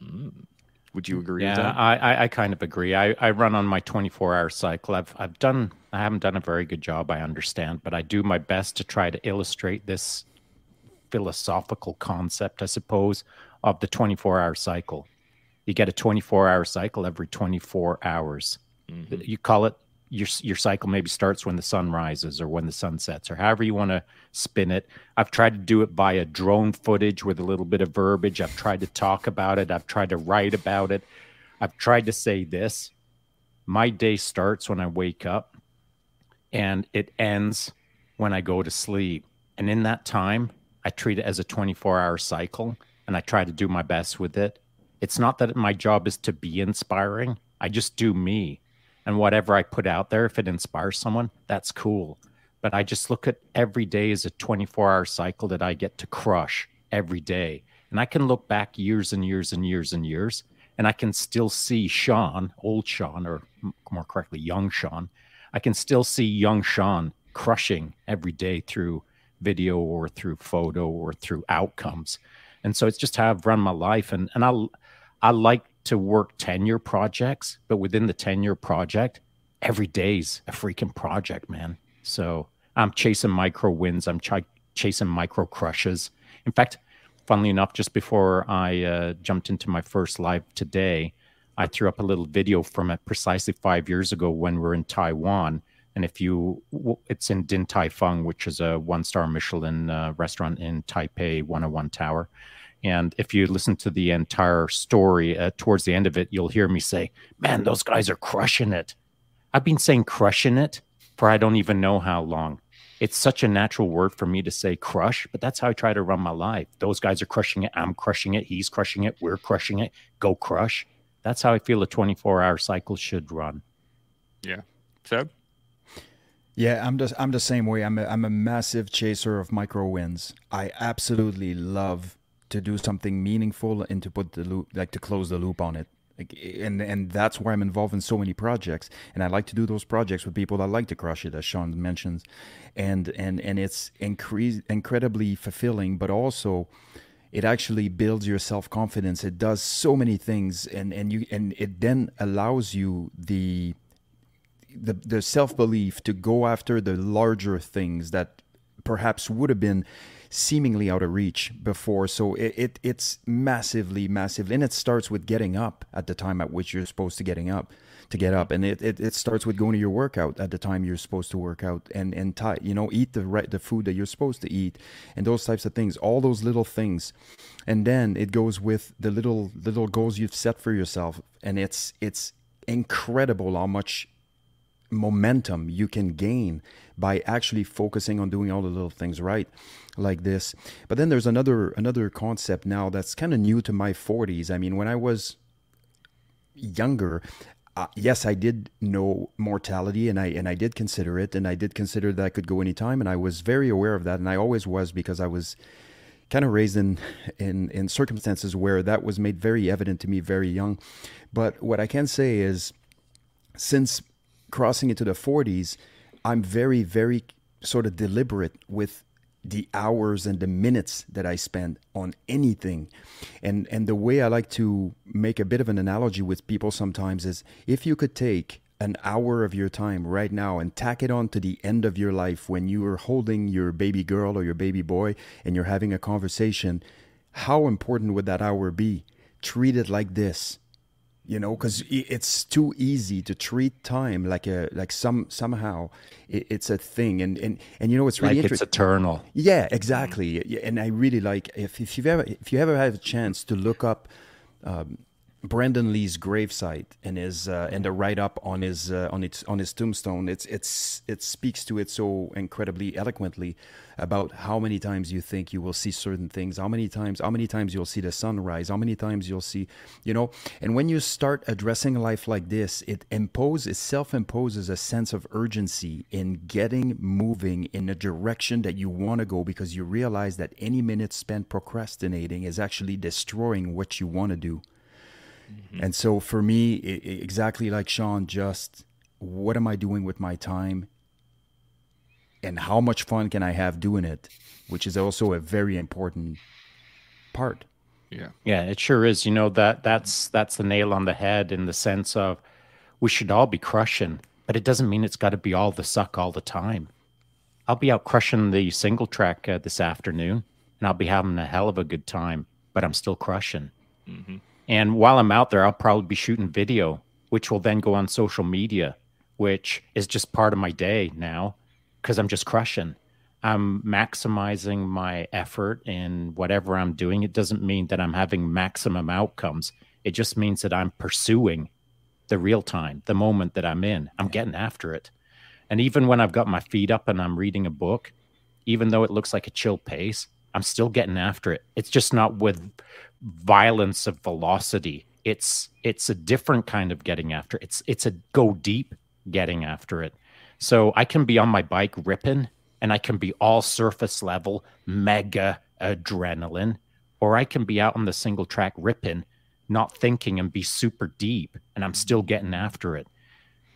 Mm. Would you agree? Yeah, I, I kind of agree. I, I run on my 24 hour cycle. I've I've done I haven't done a very good job, I understand, but I do my best to try to illustrate this philosophical concept, I suppose, of the 24 hour cycle. You get a 24 hour cycle every 24 hours. Mm-hmm. You call it your your cycle maybe starts when the sun rises or when the sun sets or however you want to spin it. I've tried to do it via drone footage with a little bit of verbiage. I've tried to talk about it. I've tried to write about it. I've tried to say this. My day starts when I wake up and it ends when I go to sleep. And in that time, I treat it as a 24 hour cycle and I try to do my best with it. It's not that my job is to be inspiring. I just do me and whatever I put out there, if it inspires someone, that's cool. But I just look at every day as a 24 hour cycle that I get to crush every day. And I can look back years and years and years and years, and I can still see Shaun, old Shaun, or more correctly, young Shaun. I can still see young Shaun crushing every day through video or through photo or through outcomes. And so it's just how I've run my life. And, and I, I like to work 10 year projects, but within the 10 year project, every day's a freaking project, man. So I'm chasing micro wins, I'm ch- chasing micro crushes. In fact, funnily enough, just before I uh, jumped into my first live today, I threw up a little video from it precisely five years ago when we we're in Taiwan. And if you, it's in Din Tai Fung, which is a one star Michelin uh, restaurant in Taipei 101 Tower. And if you listen to the entire story, uh, towards the end of it, you'll hear me say, Man, those guys are crushing it. I've been saying crushing it for I don't even know how long. It's such a natural word for me to say crush, but that's how I try to run my life. Those guys are crushing it. I'm crushing it. He's crushing it. We're crushing it. Go crush. That's how I feel a 24 hour cycle should run. Yeah. Seb? Yeah, I'm just I'm the same way. I'm a, I'm a massive chaser of micro wins. I absolutely love to do something meaningful and to put the loop like to close the loop on it. Like, and and that's why I'm involved in so many projects, and I like to do those projects with people that like to crush it, as Shaun mentions, and and and it's increase incredibly fulfilling, but also it actually builds your self confidence. It does so many things, and and you and it then allows you the the the self belief to go after the larger things that perhaps would have been seemingly out of reach before. So it, it it's massively, massive, and it starts with getting up at the time at which you're supposed to getting up to get up, and it, it, it starts with going to your workout at the time you're supposed to work out, and and tie, you know eat the right the food that you're supposed to eat, and those types of things, all those little things, and then it goes with the little little goals you've set for yourself, and it's it's incredible how much momentum you can gain by actually focusing on doing all the little things right like this but then there's another another concept now that's kind of new to my 40s i mean when i was younger uh, yes, I did know mortality, and I and I did consider it, and I did consider that I could go anytime, and I was very aware of that, and I always was because I was kind of raised in in in circumstances where that was made very evident to me very young. But what I can say is, since crossing into the 40s, I'm very very sort of deliberate with the hours and the minutes that I spend on anything. And and the way I like to make a bit of an analogy with people sometimes is if you could take an hour of your time right now and tack it on to the end of your life when you are holding your baby girl or your baby boy and you're having a conversation, how important would that hour be? Treat it like this you know because it's too easy to treat time like a like some somehow it's a thing. And and and you know it's really like it's eternal. Yeah exactly. And i really like if, if you've ever if you ever have a chance to look up um, Brandon Lee's gravesite and his uh, and the write up on his uh, on its on his tombstone. It's it's it speaks to it so incredibly eloquently about how many times you think you will see certain things, how many times how many times you'll see the sunrise, how many times you'll see, you know. And when you start addressing life like this, it imposes it self imposes a sense of urgency in getting moving in a direction that you want to go because you realize that any minute spent procrastinating is actually destroying what you want to do. Mm-hmm. And so for me, it, exactly like Shaun, just what am I doing with my time? And how much fun can I have doing it? Which is also a very important part. Yeah. Yeah, it sure is. You know, that that's that's the nail on the head in the sense of we should all be crushing, but it doesn't mean it's got to be all the suck all the time. I'll be out crushing the single track uh, this afternoon, and I'll be having a hell of a good time, but I'm still crushing. Mm-hmm. And while I'm out there, I'll probably be shooting video, which will then go on social media, which is just part of my day now because I'm just crushing. I'm maximizing my effort in whatever I'm doing. It doesn't mean that I'm having maximum outcomes. It just means that I'm pursuing the real time, the moment that I'm in. I'm getting after it. And even when I've got my feet up and I'm reading a book, even though it looks like a chill pace, I'm still getting after it. It's just not with violence of velocity. It's it's a different kind of getting after. It's it's a go deep getting after it. So I can be on my bike ripping and I can be all surface level, mega adrenaline, or I can be out on the single track ripping, not thinking and be super deep and I'm still getting after it.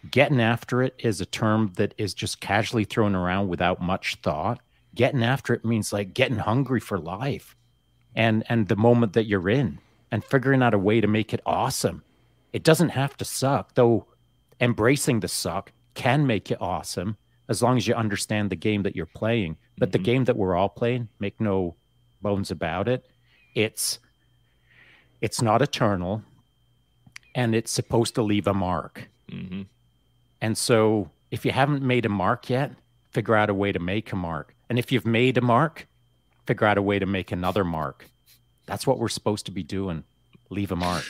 Getting after it is a term that is just casually thrown around without much thought. Getting after it means like getting hungry for life and and the moment that you're in and figuring out a way to make it awesome. It doesn't have to suck, though embracing the suck can make it awesome as long as you understand the game that you're playing. But mm-hmm. the game that we're all playing, make no bones about it, it's it's not eternal and it's supposed to leave a mark. Mm-hmm. And so if you haven't made a mark yet, figure out a way to make a mark. And if you've made a mark, figure out a way to make another mark. That's what we're supposed to be doing. Leave a mark.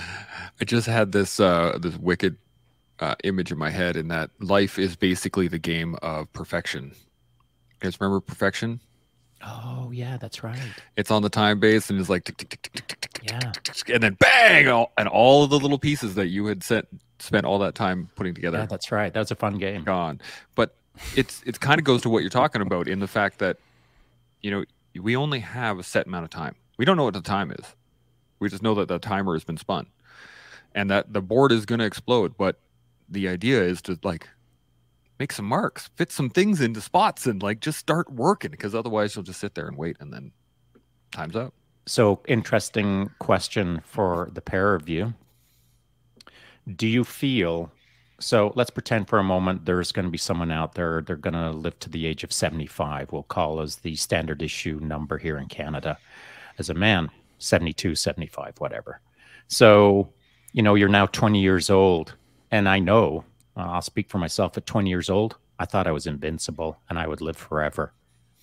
I just had this uh, this wicked uh, image in my head, in that life is basically the game of perfection. You guys remember perfection? Oh yeah, that's right. It's on the time base and it's like tick, tick, tick, tick, tick, tick, yeah. tick, tick, tick, and then bang, all, and all of the little pieces that you had set spent all that time putting together. Yeah, that's right. That was a fun game. Gone, but it's it kind of goes to what you're talking about in the fact that you know we only have a set amount of time. We don't know what the time is. We just know that the timer has been spun and that the board is going to explode. But the idea is to like make some marks, fit some things into spots and like just start working because otherwise you'll just sit there and wait and then time's up. So, interesting question for the pair of you. Do you feel so let's pretend for a moment there's going to be someone out there, they're going to live to the age of 75. We'll call as the standard issue number here in Canada as a man, 72, 75, whatever. So, you know, you're now 20 years old. And I know, uh, I'll speak for myself at 20 years old, I thought I was invincible and I would live forever,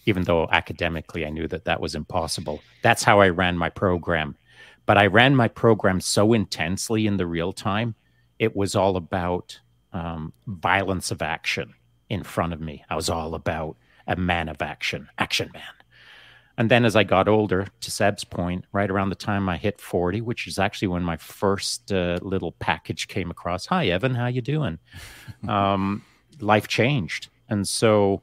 even though academically I knew that that was impossible. That's how I ran my program. But I ran my program so intensely in the real time, it was all about um, violence of action in front of me. I was all about a man of action, action man. And then as I got older, to Seb's point, right around the time I hit 40, which is actually when my first uh, little package came across. Hi, Evan, how you doing? um, life changed. And so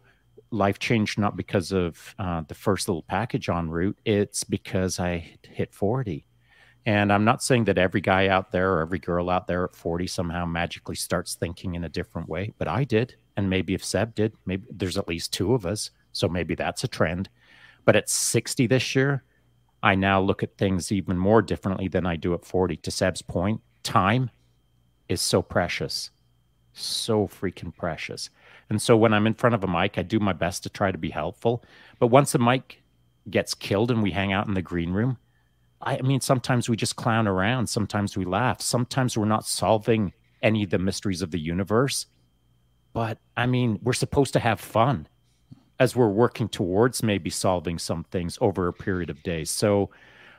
life changed not because of uh, the first little package en route. It's because I hit 40. And I'm not saying that every guy out there or every girl out there at 40 somehow magically starts thinking in a different way, but I did. And maybe if Seb did, maybe there's at least two of us. So maybe that's a trend. But at 60 this year, I now look at things even more differently than I do at 40. To Seb's point, time is so precious, so freaking precious. And so when I'm in front of a mic, I do my best to try to be helpful. But once a mic gets killed and we hang out in the green room, I mean, sometimes we just clown around, sometimes we laugh, sometimes we're not solving any of the mysteries of the universe. But I mean, we're supposed to have fun as we're working towards maybe solving some things over a period of days. So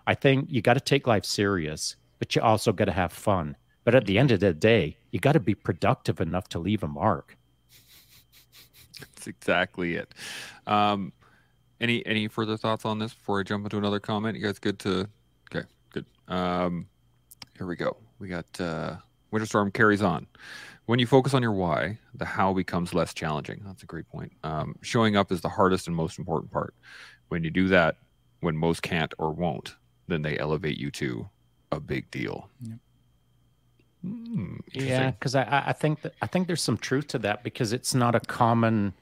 I think you got to take life serious, but you also got to have fun. But at the end of the day, you got to be productive enough to leave a mark. That's exactly it. Um, any any further thoughts on this before I jump into another comment? You guys good to. Um, here we go. We got uh, Winter Storm carries on when you focus on your why, the how becomes less challenging. That's a great point. Um, showing up is the hardest and most important part. When you do that, when most can't or won't, then they elevate you to a big deal. Yep. Mm, yeah, because I, I think that I think there's some truth to that because it's not a common,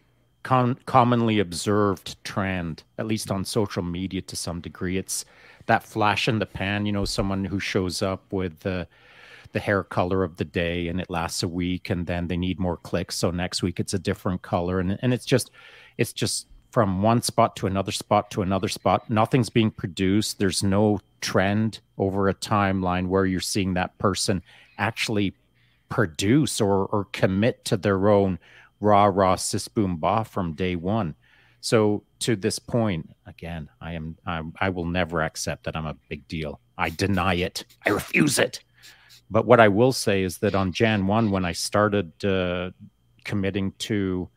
com- commonly observed trend, at least on social media to some degree. It's that flash in the pan. You know, someone who shows up with the the hair color of the day and it lasts a week and then they need more clicks. So next week it's a different color and and it's just it's just from one spot to another spot to another spot. Nothing's being produced. There's no trend over a timeline where you're seeing that person actually produce or or commit to their own raw raw sis boom ba from day one. So to this point again i am I, I will never accept that i'm a big deal i deny it i refuse it but what I will say is that on Jan 1, when I started uh, committing to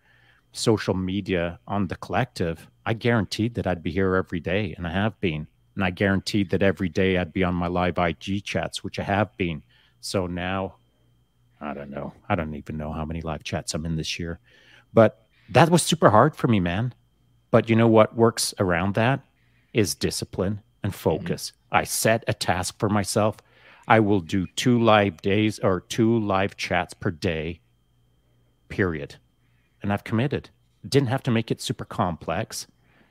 social media on the collective, I guaranteed that I'd be here every day, and I have been. And I guaranteed that every day I'd be on my live IG chats, which I have been. So now, I don't know. I don't even know how many live chats I'm in this year. But that was super hard for me, man. But you know what works around that is discipline and focus. Mm-hmm. I set a task for myself I will do two live days or two live chats per day, period. And I've committed. Didn't have to make it super complex.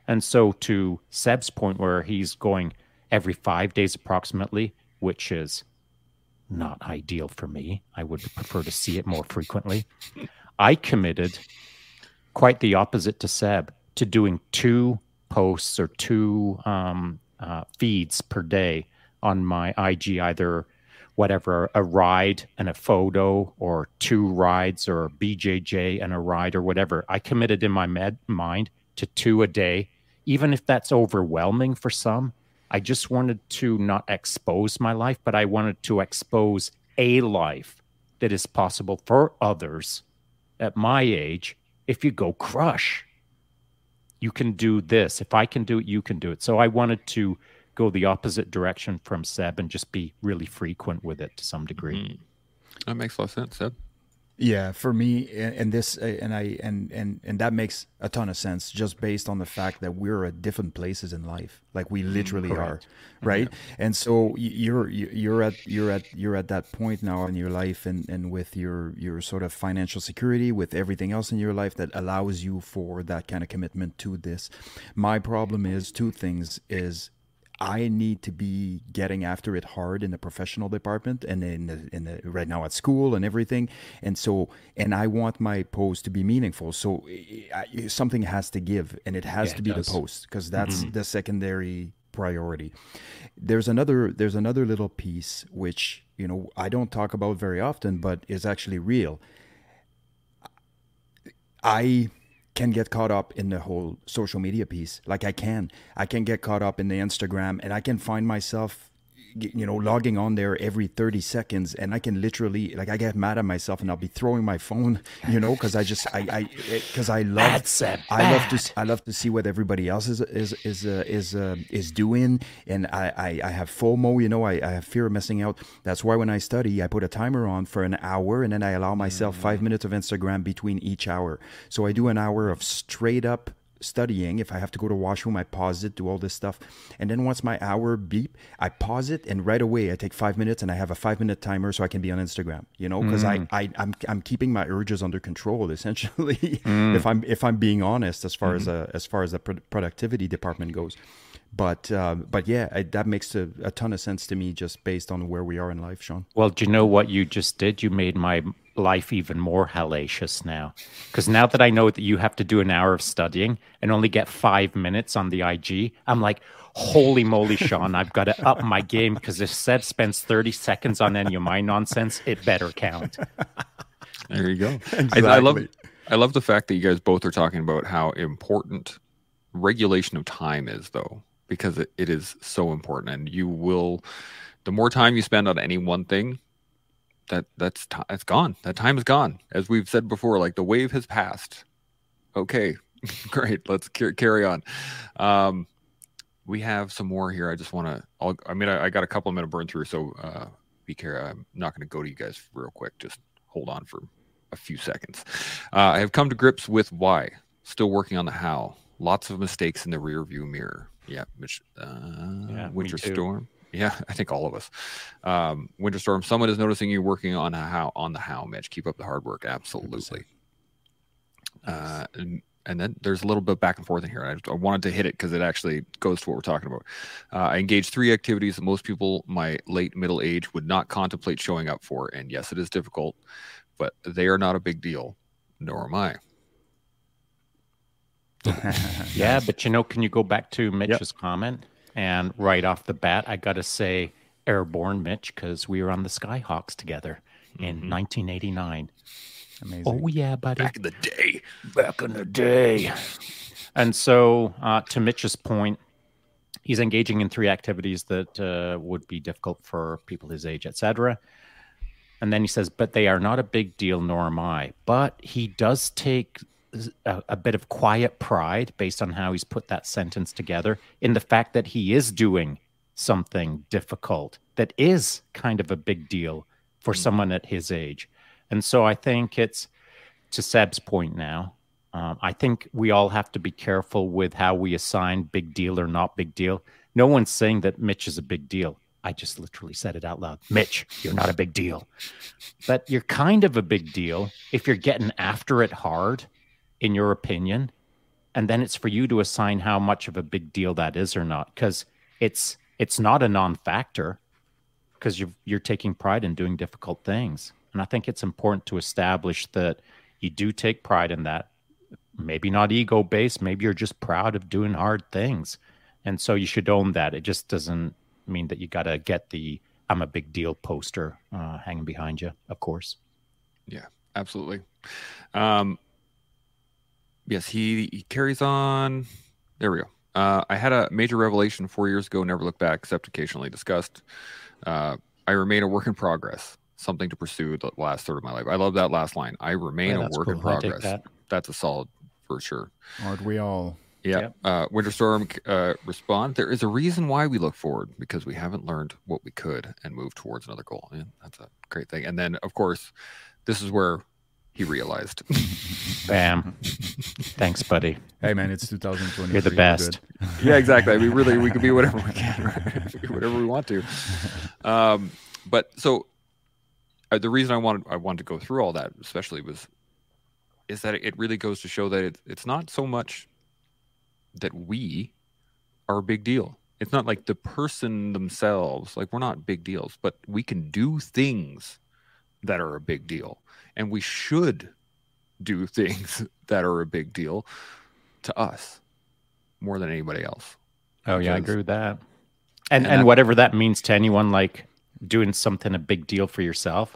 And so, to Seb's point, where he's going every five days approximately, which is not ideal for me, I would prefer to see it more frequently. I committed quite the opposite to Seb to doing two posts or two um, uh, feeds per day on my IG, either whatever a ride and a photo or two rides or BJJ and a ride or whatever. I committed in my med- mind to two a day, even if that's overwhelming for some. I just wanted to not expose my life, but I wanted to expose a life that is possible for others at my age if you go crush. You can do this. If I can do it, you can do it. So I wanted to go the opposite direction from Seb and just be really frequent with it to some degree. Mm-hmm. That makes a lot of sense, Seb. Yeah, for me, and this, and I, and and and that makes a ton of sense, just based on the fact that we're at different places in life, like we mm, literally Correct. are, right? Yeah. And so you're you're at you're at you're at that point now in your life, and and with your your sort of financial security, with everything else in your life that allows you for that kind of commitment to this. My problem is two things: is I need to be getting after it hard in the professional department and in the, in the, right now at school and everything. And so, and I want my post to be meaningful. So I, something has to give, and it has yeah, to be the post because that's mm-hmm. the secondary priority. There's another there's another little piece which you know I don't talk about very often, but is actually real. I can get caught up in the whole social media piece. Like I can, I can get caught up in the Instagram, and I can find myself you know logging on there every 30 seconds and i can literally like i get mad at myself and i'll be throwing my phone you know because i just i i because i love i love to i love to see what everybody else is is is uh, is uh, is doing and I, I i have fomo you know I, I have fear of missing out. That's why when i study i put a timer on for an hour and then i allow myself five mm. minutes of instagram between each hour. So i do an hour of straight up studying. If I have to go to washroom, I pause it, do all this stuff. And then once my hour beep, I pause it and right away I take five minutes and I have a five minute timer so I can be on Instagram, you know, because mm. I, I I'm I'm keeping my urges under control essentially. Mm. if I'm if I'm being honest as far mm-hmm. as a, as far as the productivity department goes. But uh, but yeah, I, that makes a, a ton of sense to me just based on where we are in life, Shaun. Well, do you know what you just did? You made my life even more hellacious now. Because now that I know that you have to do an hour of studying and only get five minutes on the IG, I'm like, holy moly, Shaun, I've got to up my game because if Seb spends 30 seconds on any of my nonsense, it better count. There you go. Exactly. I, I love I love the fact that you guys both are talking about how important regulation of time is, though, because it, it is so important. And you will, the more time you spend on any one thing, that that's t- that's gone. That time is gone. As we've said before, like the wave has passed. Okay, great. Let's c- carry on. Um, we have some more here. I just want to. I mean, I, I, got a couple of minutes burn through, so uh, be careful. I'm not going to go to you guys real quick. Just hold on for a few seconds. Uh, I have come to grips with why. Still working on the how. Lots of mistakes in the rear view mirror. Yeah, uh, yeah winter storm. Yeah, I think all of us. Um, Winter Storm. Someone is noticing you working on how on the how, Mitch. Keep up the hard work. Absolutely. Uh, and, and, then there's a little bit back and forth in here. I, I wanted to hit it because it actually goes to what we're talking about. Uh, I engage three activities that most people my late middle age would not contemplate showing up for. And yes, it is difficult, but they are not a big deal. Nor am I. yeah, but you know, can you go back to Mitch's yep. comment? And right off the bat, I got to say Airborne Mitch because we were on the Skyhawks together in mm-hmm. 1989. Amazing. Oh, yeah, buddy. Back in the day. Back in the day. And so, uh, to Mitch's point, he's engaging in three activities that uh, would be difficult for people his age, etc. And then he says, but they are not a big deal, nor am I. But he does take a, a, bit of quiet pride based on how he's put that sentence together in the fact that he is doing something difficult that is kind of a big deal for mm. someone at his age. And so I think it's to Seb's point now. Um, I think we all have to be careful with how we assign big deal or not big deal. No one's saying that Mitch is a big deal. I just literally said it out loud. Mitch, you're not a big deal. But you're kind of a big deal if you're getting after it hard in your opinion and then it's for you to assign how much of a big deal that is or not because it's it's not a non-factor because you're you're taking pride in doing difficult things. And i think it's important to establish that you do take pride in that. Maybe not ego based maybe you're just proud of doing hard things. And so you should own that. It just doesn't mean that you got to get the i'm a big deal poster uh, hanging behind you of course. Yeah absolutely. Um, yes, he, he carries on. There we go. Uh, I had a major revelation four years ago, never looked back, except occasionally discussed. Uh, I remain a work in progress, something to pursue the last third of my life. I love that last line. I remain yeah, a work cool. in progress. That. That's a solid for sure. Aren't we all? Yeah. Yep. Uh, Winter Storm uh, respond. There is a reason why we look forward because we haven't learned what we could and move towards another goal. Yeah, that's a great thing. And then, of course, this is where he realized. Bam. Thanks, buddy. Hey, man, it's 2020. You're the best. yeah, exactly. We really, we can be whatever we can, right? whatever we want to. Um, but so uh, the reason I wanted I wanted to go through all that, especially, was is that it really goes to show that it, it's not so much that we are a big deal. It's not like the person themselves, like we're not big deals, but we can do things that are a big deal and we should do things that are a big deal to us more than anybody else. Oh yeah, I agree with that. And and, and that, whatever that means to anyone, like doing something a big deal for yourself.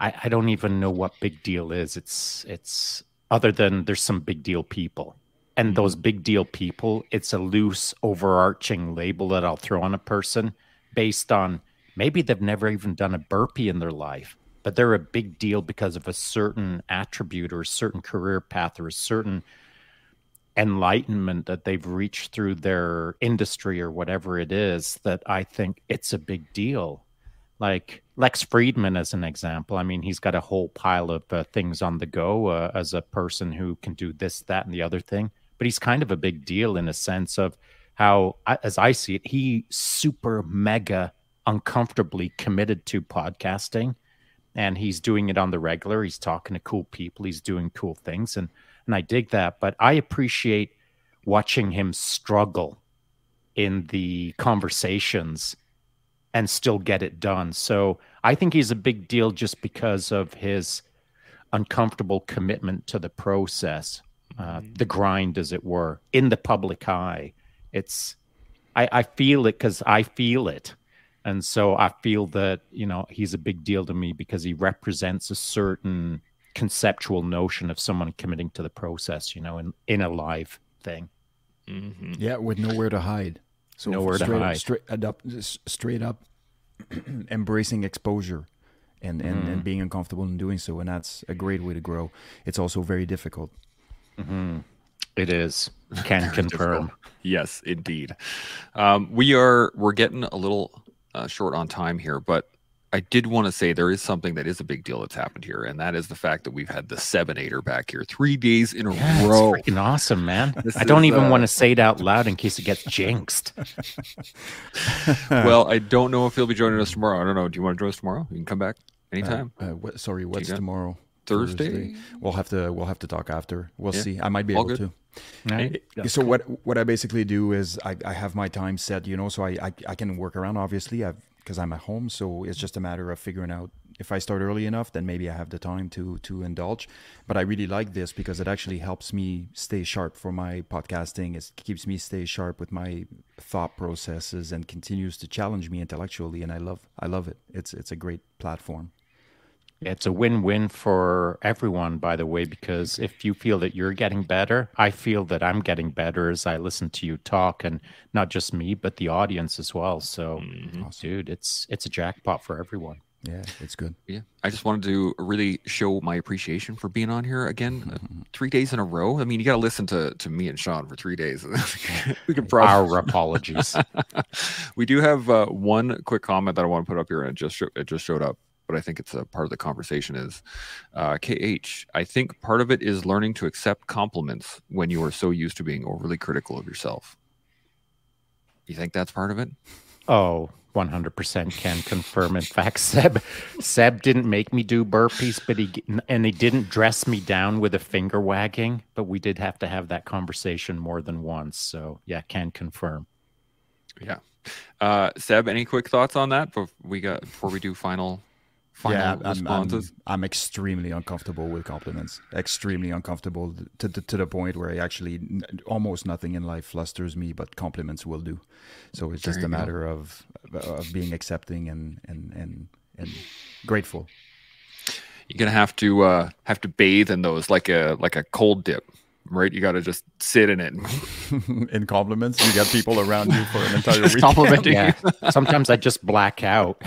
I, I don't even know what big deal is. It's it's other than there's some big deal people. And mm-hmm. those big deal people, it's a loose overarching label that I'll throw on a person based on maybe they've never even done a burpee in their life, but they're a big deal because of a certain attribute or a certain career path or a certain enlightenment that they've reached through their industry or whatever it is that I think it's a big deal. Like Lex Fridman, as an example, I mean, he's got a whole pile of uh, things on the go uh, as a person who can do this, that, and the other thing. But he's kind of a big deal in a sense of how, as I see it, he super mega uncomfortably committed to podcasting and he's doing it on the regular. He's talking to cool people. He's doing cool things. And and I dig that. But I appreciate watching him struggle in the conversations and still get it done. So I think he's a big deal just because of his uncomfortable commitment to the process, uh, mm-hmm. the grind, as it were, in the public eye. It's I, I feel it because I feel it. And so I feel that, you know, he's a big deal to me because he represents a certain conceptual notion of someone committing to the process, you know, in, in a live thing. Mm-hmm. Yeah, with nowhere to hide. So nowhere straight to hide. Up, straight up, straight up embracing exposure and, and, mm-hmm. and being uncomfortable in doing so. And that's a great way to grow. It's also very difficult. Mm-hmm. It is. Can confirm. Yes, indeed. Um, we are we're getting a little uh, short on time here, but I did want to say there is something that is a big deal that's happened here, and that is the fact that we've had the Seven-Eighter back here three days in a yeah, row. It's freaking awesome, man! This I don't even uh... want to say it out loud in case it gets jinxed. well, I don't know if he'll be joining us tomorrow. I don't know. Do you want to join us tomorrow? You can come back anytime. Uh, uh, what, sorry, what's tomorrow? Thursday? Thursday? We'll have to we'll have to talk after. We'll yeah. see. I might be All able good. to. Right. Eh, eh, so what what I basically do is I, I have my time set, you know, so I, I, I can work around obviously. I've because I'm at home. So it's just a matter of figuring out if I start early enough, then maybe I have the time to to indulge. But I really like this because it actually helps me stay sharp for my podcasting. It keeps me stay sharp with my thought processes and continues to challenge me intellectually. And I love I love it. It's it's a great platform. It's a win win for everyone, by the way, because if you feel that you're getting better, I feel that I'm getting better as I listen to you talk, and not just me, but the audience as well. So, mm-hmm. awesome. dude, it's it's a jackpot for everyone. Yeah, it's good. Yeah, I just wanted to really show my appreciation for being on here again, uh, mm-hmm. three days in a row. I mean, you got to listen to to me and Shaun for three days. we can probably our apologies. we do have uh, one quick comment that I want to put up here, and it just it just showed up but I think it's a part of the conversation is uh, KH. I think part of it is learning to accept compliments when you are so used to being overly critical of yourself. You think that's part of it? Oh, 100% can confirm. In fact, Seb, Seb didn't make me do burpees, but he and he didn't dress me down with a finger wagging. But we did have to have that conversation more than once. So yeah, can confirm. Yeah, uh, Seb, any quick thoughts on that? Before we got before we do final yeah, I'm, I'm, I'm, extremely uncomfortable with compliments. Extremely uncomfortable to, to, to the point where I actually almost nothing in life flusters me, but compliments will do. So it's just a matter of of being accepting and and and and grateful. You're gonna have to uh, have to bathe in those like a like a cold dip right? You got to just sit in it. in compliments, you got people around you for an entire week. Complimenting. Yeah. Sometimes I just black out.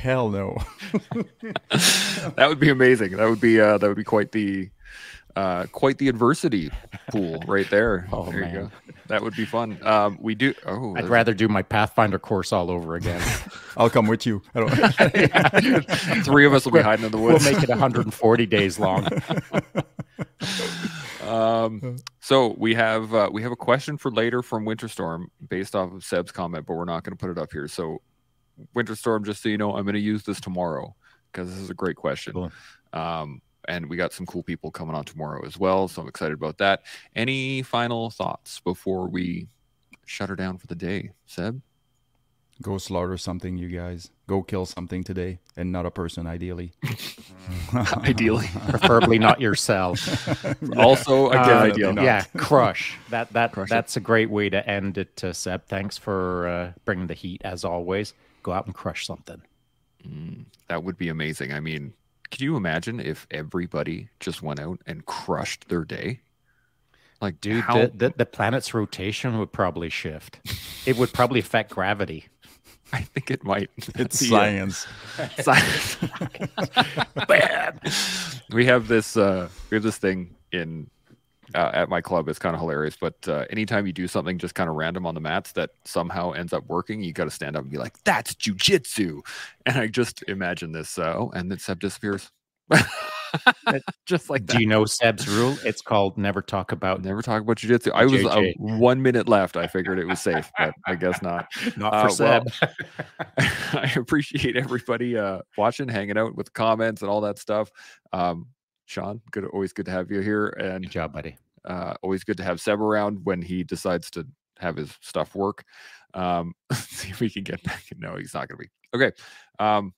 Hell no. that would be amazing. That would be uh, that would be quite the uh, quite the adversity pool right there. Oh there man. you go. That would be fun. Um, we do. Oh, I'd rather do my Pathfinder course all over again. I'll come with you. Three of us will be hiding in the woods. We'll make it 140 days long. Um, so we have uh, we have a question for later from Winterstorm based off of Seb's comment, but we're not going to put it up here. So Winter Storm, just so you know, I'm going to use this tomorrow because this is a great question. Cool. Um, and we got some cool people coming on tomorrow as well. So I'm excited about that. Any final thoughts before we shut her down for the day, Seb? Go slaughter something, you guys. Go kill something today, and not a person, ideally. ideally, preferably not yourself. also, again, uh, ideal. Yeah, crush. That that crush that's it. a great way to end it, uh, Seb. Thanks for uh, bringing the heat as always go out and crush something. Mm, that would be amazing. I mean, could you imagine if everybody just went out and crushed their day? Like, dude, how... the, the, the planet's rotation would probably shift. it would probably affect gravity. I think it might. It's The, uh, science. science. Bam. We have this. Uh, we have this thing in uh, at my club. It's kind of hilarious. But uh, anytime you do something just kind of random on the mats that somehow ends up working, you got to stand up and be like, "That's jujitsu." And I just imagine this. Uh, oh, and then Seb disappears. just like that. Do you know Seb's rule? It's called never talk about Never talk about jujitsu. I was uh, one minute left. I figured it was safe, but I guess not. not Uh, for well, Seb. I appreciate everybody uh, watching, hanging out with comments and all that stuff. Um, Shaun, good, always good to have you here, and Good job, buddy. uh, always good to have Seb around when he decides to have his stuff work. Um, see if we can get back. No, he's not going to be okay. Um,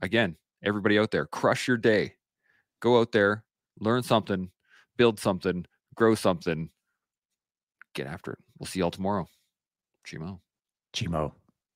again, everybody out there, crush your day. Go out there, learn something, build something, grow something. Get after it. We'll see y'all tomorrow. Chimo. Chimo.